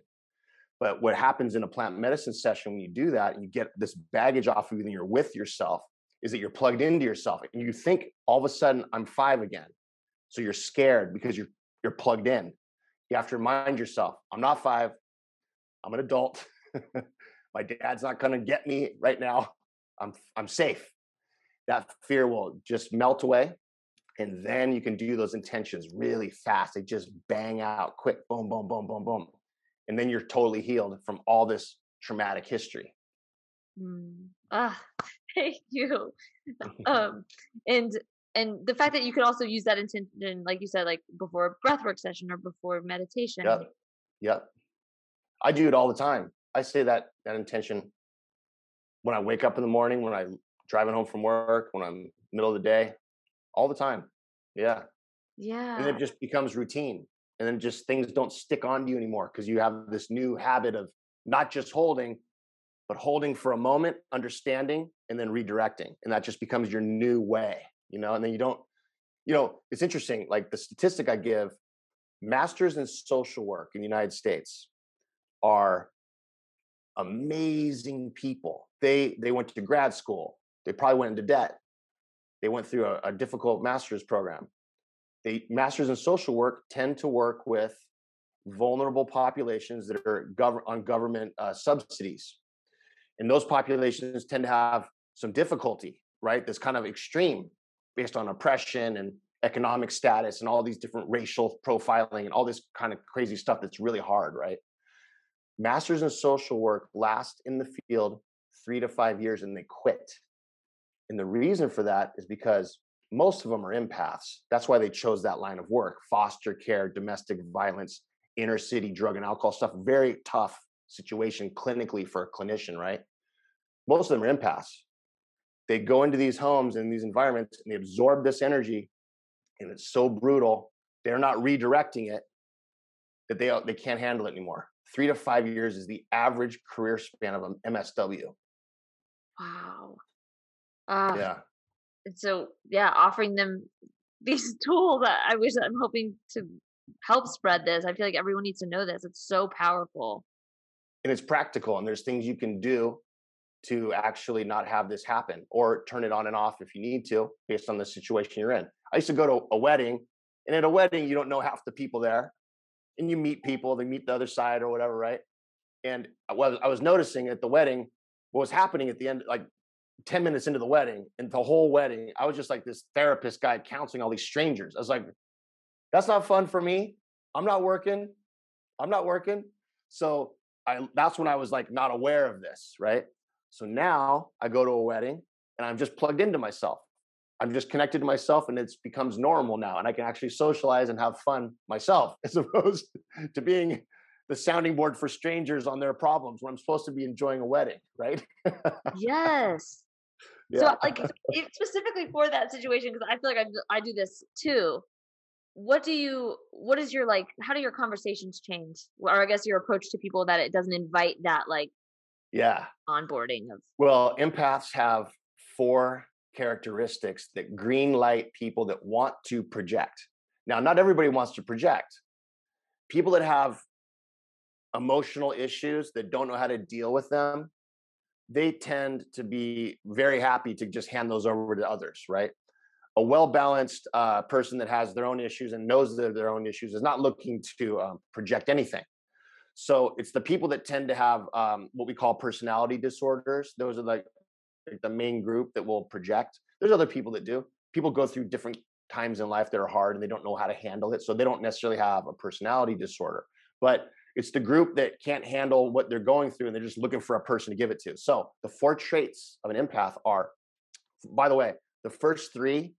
But what happens in a plant medicine session when you do that and you get this baggage off of you and you're with yourself is that you're plugged into yourself and you think all of a sudden I'm five again. So you're scared because you're you're plugged in. You have to remind yourself, I'm not five. I'm an adult. My dad's not gonna get me right now. I'm I'm safe. That fear will just melt away. And then you can do those intentions really fast. They just bang out quick, boom, boom, boom, boom, boom. And then you're totally healed from all this traumatic history. Mm. Ah, thank you. um, and and the fact that you can also use that intention, like you said, like before a breathwork session or before meditation. Yep. Yep. I do it all the time. I say that that intention when I wake up in the morning, when I'm driving home from work, when I'm middle of the day, all the time. Yeah. Yeah. And it just becomes routine. And then just things don't stick on to you anymore because you have this new habit of not just holding, but holding for a moment, understanding, and then redirecting. And that just becomes your new way, you know, and then you don't, you know, it's interesting. Like the statistic I give, masters in social work in the United States are amazing people. They they went to grad school. They probably went into debt. They went through a, a difficult master's program. They masters in social work tend to work with vulnerable populations that are gov- on government uh, subsidies and those populations tend to have some difficulty, right? That's kind of extreme based on oppression and economic status and all these different racial profiling and all this kind of crazy stuff that's really hard, right? Masters in social work last in the field three to five years and they quit. And the reason for that is because most of them are empaths. That's why they chose that line of work foster care, domestic violence, inner city drug and alcohol stuff. Very tough situation clinically for a clinician, right? Most of them are empaths. They go into these homes and these environments and they absorb this energy, and it's so brutal. They're not redirecting it that they they can't handle it anymore. Three to five years is the average career span of an MSW. Wow. Uh, yeah. So yeah, offering them these tools. That I wish I'm hoping to help spread this. I feel like everyone needs to know this. It's so powerful and it's practical and there's things you can do to actually not have this happen or turn it on and off if you need to based on the situation you're in. I used to go to a wedding and at a wedding you don't know half the people there and you meet people they meet the other side or whatever right? And i was, I was noticing at the wedding what was happening at the end like 10 minutes into the wedding and the whole wedding i was just like this therapist guy counseling all these strangers. I was like that's not fun for me. I'm not working. I'm not working. So I that's when I was like not aware of this, right? So now I go to a wedding and I'm just plugged into myself. I'm just connected to myself and it becomes normal now. And I can actually socialize and have fun myself as opposed to being the sounding board for strangers on their problems when I'm supposed to be enjoying a wedding, right? yes. Yeah. So, like, specifically for that situation, because I feel like I, I do this too what do you what is your like how do your conversations change or i guess your approach to people that it doesn't invite that like yeah. onboarding of well empaths have four characteristics that green light people that want to project. Now not everybody wants to project. People that have emotional issues that don't know how to deal with them they tend to be very happy to just hand those over to others right? A well balanced uh, person that has their own issues and knows their own issues is not looking to um, project anything. So it's the people that tend to have um, what we call personality disorders. Those are like the main group that will project. There's other people that do. People go through different times in life that are hard and they don't know how to handle it. So they don't necessarily have a personality disorder, but it's the group that can't handle what they're going through and they're just looking for a person to give it to. So the four traits of an empath are, by the way, the first three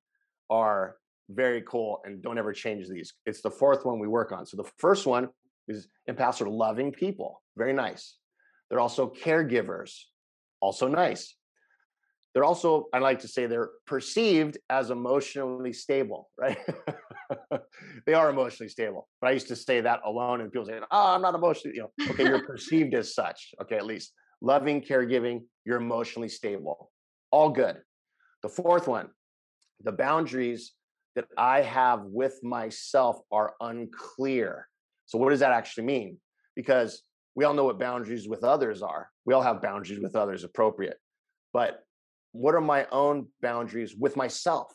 are very cool and don't ever change these. It's the fourth one we work on. So the first one is empaths are loving people, very nice. They're also caregivers, also nice. They're also, I like to say, they're perceived as emotionally stable, right? they are emotionally stable. But I used to say that alone, and people say, "Oh, I'm not emotionally." You know, okay, you're perceived as such. Okay, at least loving, caregiving, you're emotionally stable. All good. The fourth one, the boundaries that I have with myself are unclear. So, what does that actually mean? Because we all know what boundaries with others are. We all have boundaries with others appropriate. But what are my own boundaries with myself?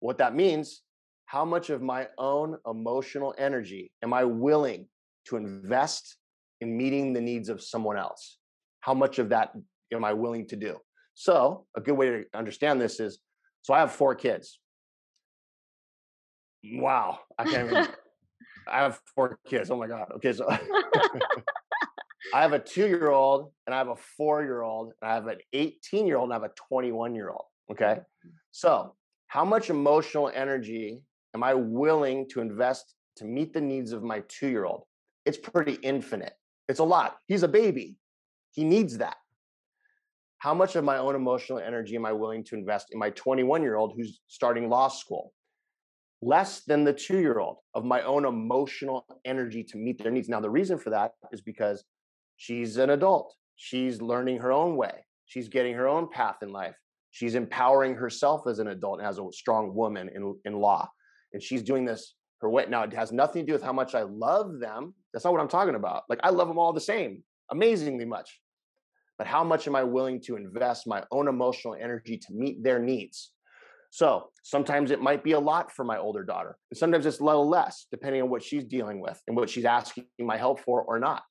What that means, how much of my own emotional energy am I willing to invest in meeting the needs of someone else? How much of that am I willing to do? So, a good way to understand this is so I have four kids. Wow, I can't even. I have four kids. Oh my god. Okay, so I have a two-year-old and I have a four-year-old and I have an 18-year-old and I have a 21-year-old. Okay, mm-hmm. so how much emotional energy am I willing to invest to meet the needs of my two-year-old? It's pretty infinite. It's a lot. He's a baby. He needs that. How much of my own emotional energy am I willing to invest in my 21 year old who's starting law school? Less than the two year old of my own emotional energy to meet their needs. Now, the reason for that is because she's an adult. She's learning her own way. She's getting her own path in life. She's empowering herself as an adult and as a strong woman in, in law. And she's doing this her way. Now, it has nothing to do with how much I love them. That's not what I'm talking about. Like, I love them all the same, amazingly much. But how much am I willing to invest my own emotional energy to meet their needs? So sometimes it might be a lot for my older daughter, and sometimes it's a little less, depending on what she's dealing with and what she's asking my help for or not.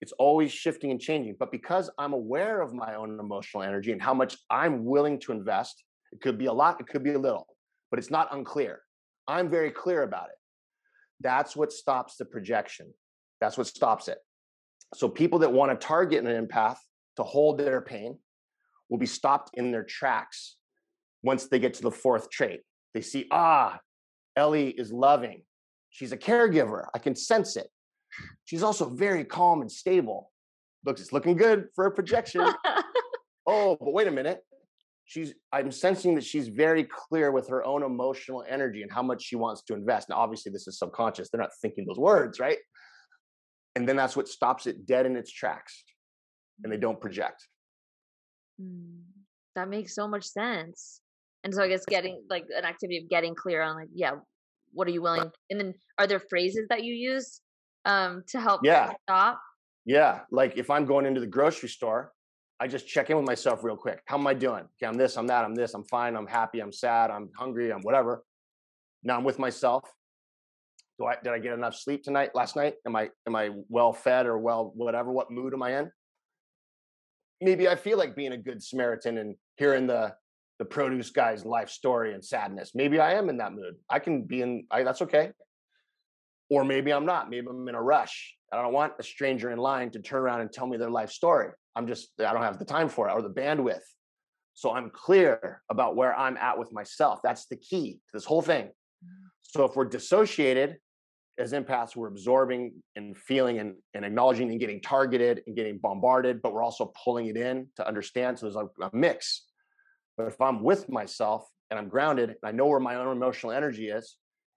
It's always shifting and changing. But because I'm aware of my own emotional energy and how much I'm willing to invest, it could be a lot, it could be a little, but it's not unclear. I'm very clear about it. That's what stops the projection. That's what stops it. So people that want to target an empath to hold their pain will be stopped in their tracks once they get to the fourth trait. They see, ah, Ellie is loving. She's a caregiver. I can sense it. She's also very calm and stable. Looks, it's looking good for a projection. oh, but wait a minute. She's I'm sensing that she's very clear with her own emotional energy and how much she wants to invest. Now, obviously, this is subconscious. They're not thinking those words, right? And then that's what stops it dead in its tracks. And they don't project. Mm, that makes so much sense. And so I guess getting like an activity of getting clear on like, yeah, what are you willing? And then are there phrases that you use um, to help yeah. stop? Yeah. Like if I'm going into the grocery store, I just check in with myself real quick. How am I doing? Okay, I'm this, I'm that, I'm this, I'm fine, I'm happy, I'm sad, I'm hungry, I'm whatever. Now I'm with myself. Do I did I get enough sleep tonight, last night? Am I am I well fed or well whatever? What mood am I in? Maybe I feel like being a good Samaritan and hearing the the produce guy's life story and sadness. Maybe I am in that mood. I can be in, I, that's okay. Or maybe I'm not. Maybe I'm in a rush. I don't want a stranger in line to turn around and tell me their life story. I'm just, I don't have the time for it or the bandwidth. So I'm clear about where I'm at with myself. That's the key to this whole thing. So if we're dissociated as empaths, we're absorbing and feeling and, and acknowledging and getting targeted and getting bombarded, but we're also pulling it in to understand. So there's a, a mix but if I'm with myself and I'm grounded and I know where my own emotional energy is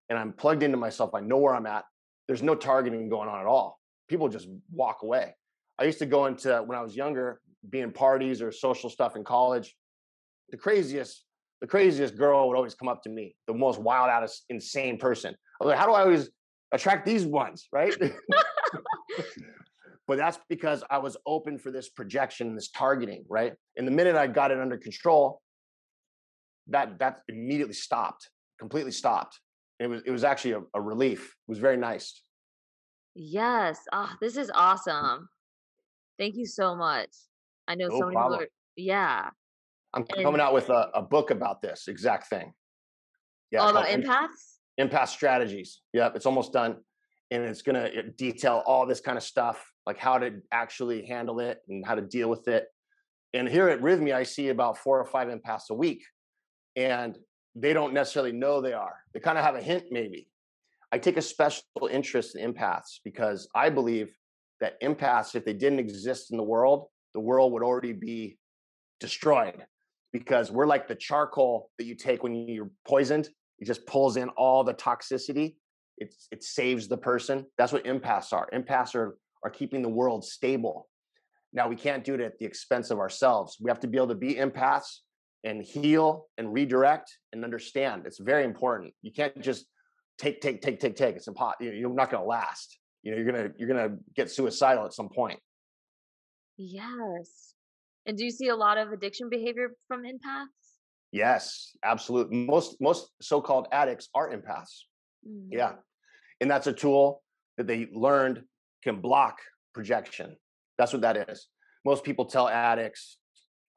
and I'm plugged into myself, I know where I'm at, there's no targeting going on at all. People just walk away. I used to go into when I was younger, being parties or social stuff in college. The craziest, the craziest girl would always come up to me, the most wild out, of insane person. I was like, how do I always attract these ones, right? but that's because I was open for this projection, this targeting, right? And the minute I got it under control, that that immediately stopped, completely stopped. It was it was actually a, a relief. It was very nice. Yes. Oh, this is awesome. Thank you so much. I know no so many people are, yeah. I'm and, coming out with a, a book about this exact thing. Yeah. All about empaths? Empath strategies. Yep. It's almost done. And it's going to uh, detail all this kind of stuff, like how to actually handle it and how to deal with it. And here at Rythmia, I see about four or five empaths a week. And they don't necessarily know they are. They kind of have a hint, maybe. I take a special interest in empaths because I believe that empaths, if they didn't exist in the world, the world would already be destroyed because we're like the charcoal that you take when you're poisoned. It just pulls in all the toxicity. It, it saves the person. That's what empaths are. Empaths are, are keeping the world stable. Now, we can't do it at the expense of ourselves. We have to be able to be empaths and heal and redirect and understand. It's very important. You can't just take, take, take, take, take. It's impossible. You're not going to last. You know, you're gonna you're gonna get suicidal at some point. Yes. And do you see a lot of addiction behavior from empaths? Yes, absolutely. Most most so-called addicts are empaths. Mm-hmm. Yeah. And that's a tool that they learned can block projection. That's what that is. Most people tell addicts,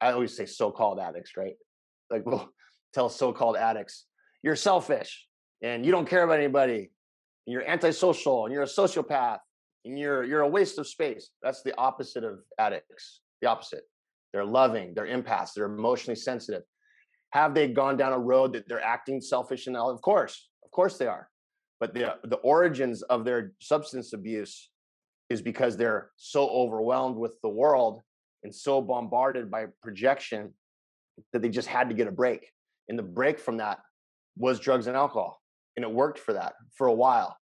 I always say so-called addicts, right? Like we'll tell so-called addicts, you're selfish and you don't care about anybody and you're antisocial and you're a sociopath and you're you're a waste of space. That's the opposite of addicts. The opposite. They're loving, they're empaths, they're emotionally sensitive. Have they gone down a road that they're acting selfish and all? Of course, of course they are. But the the origins of their substance abuse is because they're so overwhelmed with the world and so bombarded by projection that they just had to get a break. And the break from that was drugs and alcohol and it worked for that for a while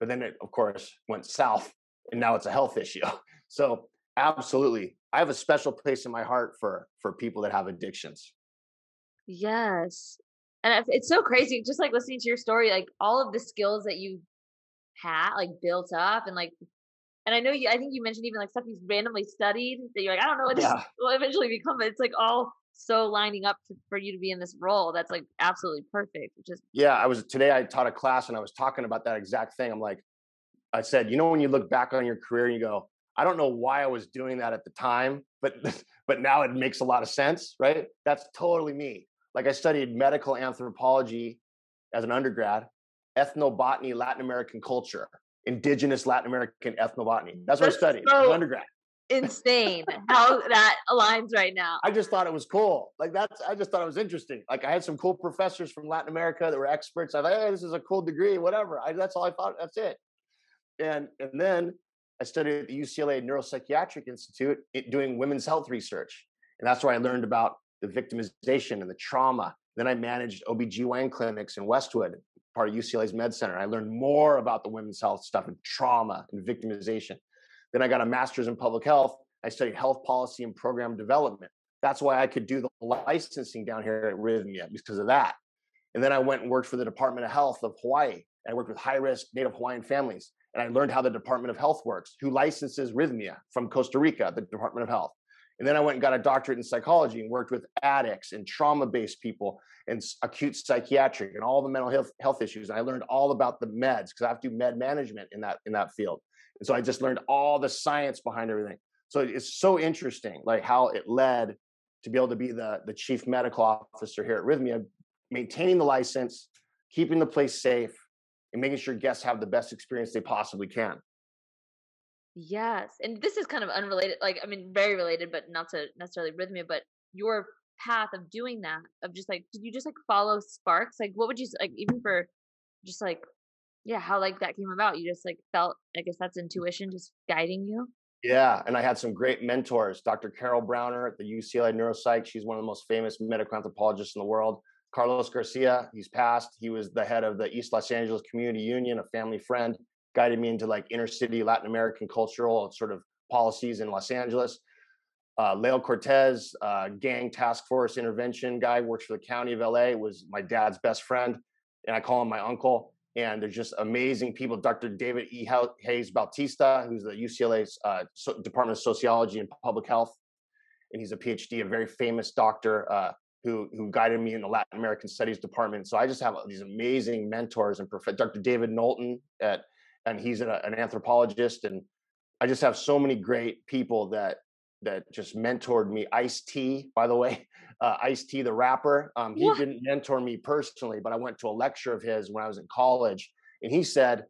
but then it of course went south and now it's a health issue so absolutely i have a special place in my heart for for people that have addictions yes and it's so crazy just like listening to your story like all of the skills that you had like built up and like and I know you, I think you mentioned even like stuff you randomly studied that you're like, I don't know what this will eventually become, but it's like all so lining up to, for you to be in this role that's like absolutely perfect which is yeah i was today i taught a class and i was talking about that exact thing. I'm like i said you know when you look back on your career and you go i don't know why i was doing that at the time but but now it makes a lot of sense right? That's totally me. Like i studied medical anthropology as an undergrad ethnobotany latin american culture indigenous latin american ethnobotany that's, that's what i studied so, undergrad insane how that aligns right now. I just thought it was cool. Like that's I just thought it was interesting. Like I had some cool professors from Latin America that were experts. I thought, hey, this is a cool degree, whatever. I, that's all I thought. That's it. And and then I studied at the UCLA Neuropsychiatric Institute doing women's health research. And that's where I learned about the victimization and the trauma. Then I managed OBGYN clinics in Westwood, part of UCLA's Med Center. I learned more about the women's health stuff and trauma and victimization. Then I got a master's in public health. I studied health policy and program development. That's why I could do the licensing down here at Rythmia because of that. And then I went and worked for the Department of Health of Hawaii. I worked with high risk Native Hawaiian families. And I learned how the Department of Health works, who licenses Rythmia from Costa Rica, the Department of Health. And then I went and got a doctorate in psychology and worked with addicts and trauma based people and acute psychiatric and all the mental health, health issues. And I learned all about the meds because I have to do med management in that, in that field. And so I just learned all the science behind everything. So it's so interesting, like how it led to be able to be the, the chief medical officer here at Rythmia, maintaining the license, keeping the place safe, and making sure guests have the best experience they possibly can. Yes. And this is kind of unrelated, like, I mean, very related, but not to necessarily Rythmia, but your path of doing that, of just like, did you just like follow sparks? Like, what would you, like, even for just like yeah, how like that came about. You just like felt, I guess that's intuition just guiding you. Yeah, and I had some great mentors. Dr. Carol Browner at the UCLA Neuropsych. She's one of the most famous medical anthropologists in the world. Carlos Garcia, he's passed. He was the head of the East Los Angeles Community Union, a family friend, guided me into like inner city Latin American cultural sort of policies in Los Angeles. Uh, Leo Cortez, uh, gang task force intervention guy, works for the county of LA, was my dad's best friend, and I call him my uncle and there's just amazing people. Dr. David E. Hayes Bautista, who's the UCLA's uh, so Department of Sociology and Public Health, and he's a PhD, a very famous doctor uh, who who guided me in the Latin American Studies department. So I just have these amazing mentors and prof- Dr. David Knowlton at, and he's an, an anthropologist, and I just have so many great people that that just mentored me. Ice T, by the way, uh, Ice T, the rapper. Um, he what? didn't mentor me personally, but I went to a lecture of his when I was in college, and he said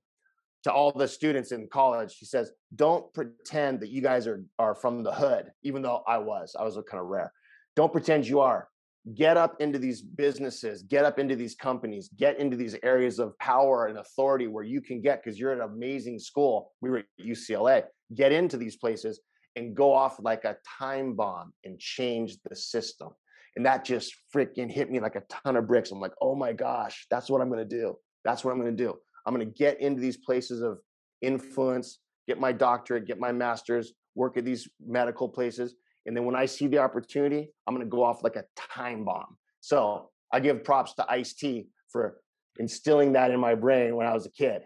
to all the students in college, he says, "Don't pretend that you guys are are from the hood, even though I was. I was kind of rare. Don't pretend you are. Get up into these businesses, get up into these companies, get into these areas of power and authority where you can get because you're at an amazing school. We were at UCLA. Get into these places and go off like a time bomb and change the system. And that just freaking hit me like a ton of bricks. I'm like, oh my gosh, that's what I'm going to do. That's what I'm going to do. I'm going to get into these places of influence, get my doctorate, get my master's, work at these medical places. And then when I see the opportunity, I'm going to go off like a time bomb. So I give props to Ice T for instilling that in my brain when I was a kid.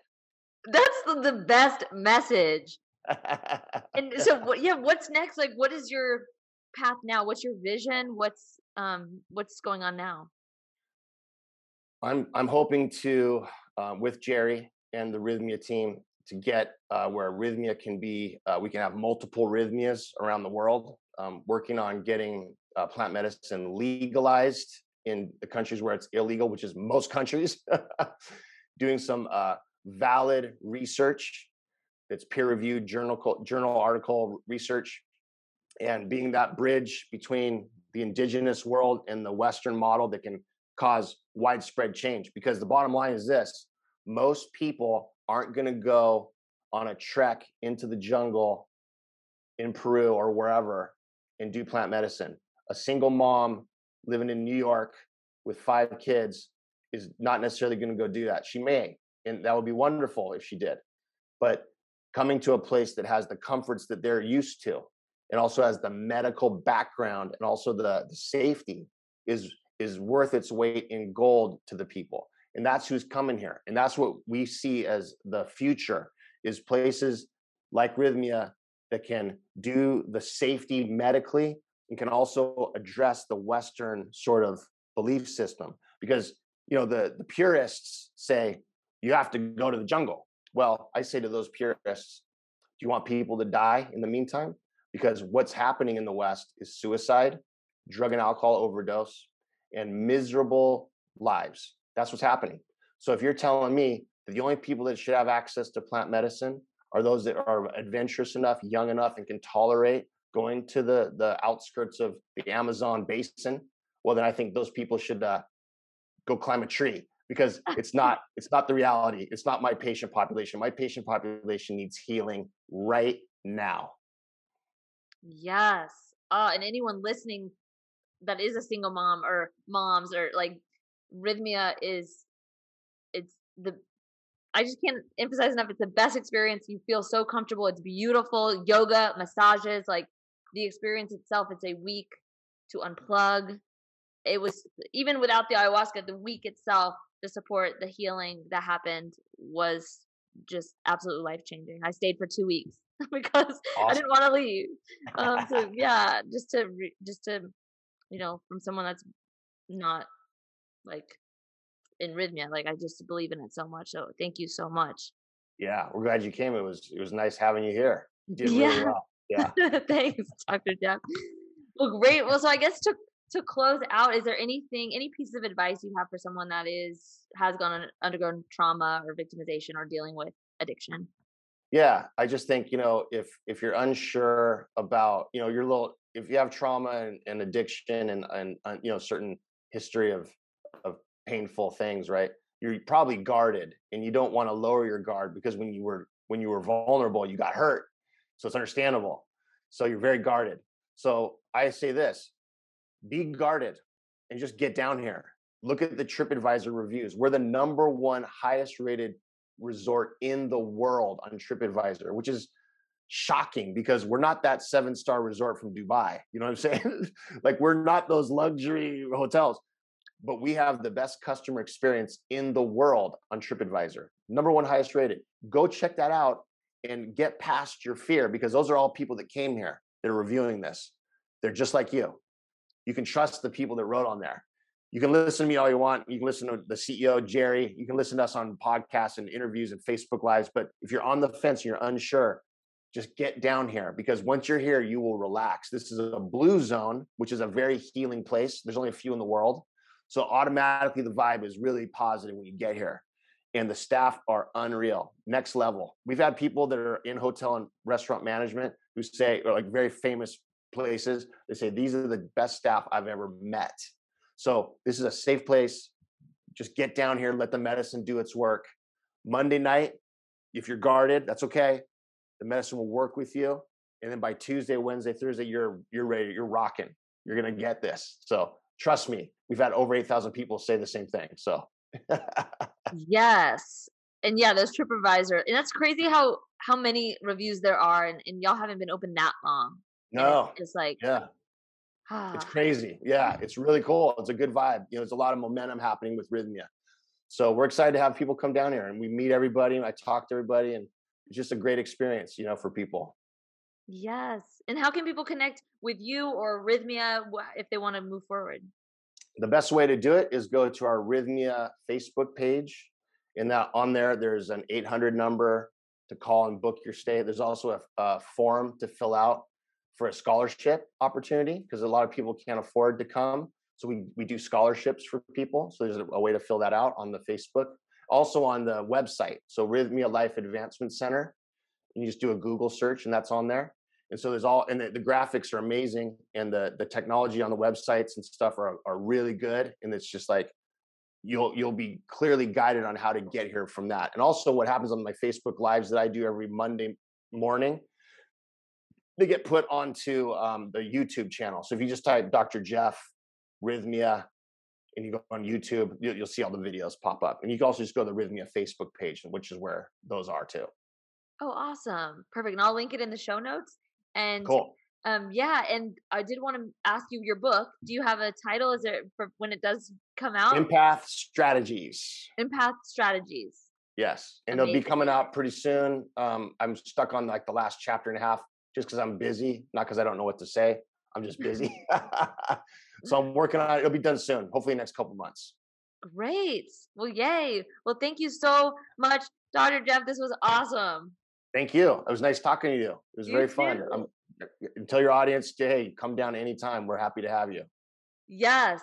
That's the, the best message. and so, yeah, what's next? Like, what is your path now? What's your vision? What's um, what's going on now? I'm I'm hoping to um, with Jerry and the Rythmia team to get uh, where Rythmia can be. Uh, we can have multiple Rythmias around the world. Um, working on getting uh, plant medicine legalized in the countries where it's illegal, which is most countries. Doing some uh, valid research that's peer-reviewed journal journal article research, and being that bridge between the indigenous world and the Western model that can cause widespread change. Because the bottom line is this most people aren't going to go on a trek into the jungle in Peru or wherever and do plant medicine. A single mom living in New York with five kids is not necessarily going to go do that. She may, and that would be wonderful if she did. But coming to a place that has the comforts that they're used to and also has the medical background and also the, the safety is is worth its weight in gold to the people and that's who's coming here and that's what we see as the future is places like rythmia that can do the safety medically and can also address the western sort of belief system. Because you know the the purists say you have to go to the jungle. Well i say to those purists do you want people to die in the meantime? Because what's happening in the west is suicide drug and alcohol overdose and miserable lives that's what's happening. So if you're telling me that the only people that should have access to plant medicine are those that are adventurous enough, young enough, and can tolerate going to the the outskirts of the Amazon basin, well, then I think those people should uh, go climb a tree because it's not it's not the reality. It's not my patient population. My patient population needs healing right now. Yes. Uh, and anyone listening that is a single mom or moms or like Rythmia is it's the I just can't emphasize enough. It's the best experience. You feel so comfortable. It's beautiful. Yoga, massages, like the experience itself. It's a week to unplug. It was even without the ayahuasca, the week itself the support the healing that happened was just absolutely life changing. I stayed for two weeks because awesome. I didn't want to leave. Um, so yeah, just to just to you know from someone that's not like in Rythmia. Like I just believe in it so much. So thank you so much. Yeah, we're glad you came. It was it was nice having you here. You did really yeah. well. Yeah. Thanks, Dr. Jeff. Well, great. Well, so I guess to to close out, is there anything, any piece of advice you have for someone that is has gone undergone trauma or victimization or dealing with addiction? Yeah, I just think you know if if you're unsure about you know your little if you have trauma and, and addiction and, and and you know certain history of of painful things, right? You're probably guarded and you don't want to lower your guard because when you were when you were vulnerable, you got hurt. So it's understandable. So you're very guarded. So I say this, be guarded and just get down here. Look at the TripAdvisor reviews. We're the number one highest rated resort in the world on TripAdvisor, which is shocking because we're not that seven star resort from Dubai. You know what I'm saying? like we're not those luxury hotels but we have the best customer experience in the world on TripAdvisor. Number one highest rated. Go check that out and get past your fear because those are all people that came here They're reviewing this. They're just like you. You can trust the people that wrote on there. You can listen to me all you want. You can listen to the CEO, Jerry. You can listen to us on podcasts and interviews and Facebook Lives. But if you're on the fence and you're unsure, just get down here because once you're here, you will relax. This is a blue zone, which is a very healing place. There's only a few in the world. So automatically the vibe is really positive when you get here. And the staff are unreal, next level. We've had people that are in hotel and restaurant management who say, or like very famous places, they say, these are the best staff I've ever met. So this is a safe place. Just get down here, let the medicine do its work. Monday night, if you're guarded, that's okay the medicine will work with you and then by tuesday wednesday thursday you're you're ready you're rocking you're gonna get this so trust me we've had over 8000 people say the same thing so. Yes and yeah those tripadvisor and that's crazy how how many reviews there are and, and y'all haven't been open that long no. it's, like yeah. It's ah. crazy yeah it's really cool it's a good vibe you know there's a lot of momentum happening with rythmia so we're excited to have people come down here and we meet everybody and i talk to everybody and it's just a great experience, you know, for people. Yes. And how can people connect with you or Rythmia if they want to move forward? The best way to do it is go to our Rythmia Facebook page. In that on there, there's an 800 number to call and book your stay. There's also a, a form to fill out for a scholarship opportunity because a lot of people can't afford to come. So we, we do scholarships for people. So there's a, a way to fill that out on the Facebook also on the website. So Rythmia Life Advancement Center. You just do a Google search and that's on there. And so there's all, and the, the graphics are amazing and the, the technology on the websites and stuff are, are really good. And it's just like, you'll, you'll be clearly guided on how to get here from that. And also what happens on my Facebook lives that I do every Monday morning, they get put onto um, the YouTube channel. So if you just type Dr. Jeff Rythmia and you go on YouTube, you'll, you'll, see all the videos pop up. And you can also just go to the Rythmia Facebook page, which is where those are too. Oh, awesome. Perfect. And I'll link it in the show notes. And cool. Um, yeah, and I did want to ask you your book. Do you have a title? Is it for when it does come out? Empath Strategies. Empath Strategies. Yes, and Amazing. it'll be coming out pretty soon. Um, I'm stuck on like the last chapter and a half just because I'm busy, not because I don't know what to say. I'm just busy. So I'm working on it. It'll be done soon, hopefully next couple months. Great. Well, yay. Well, thank you so much, Dr. Jeff. This was awesome. Thank you. It was nice talking to you. It was you very too. fun. I'm, uh, tell your audience, hey, come down anytime. We're happy to have you. Yes.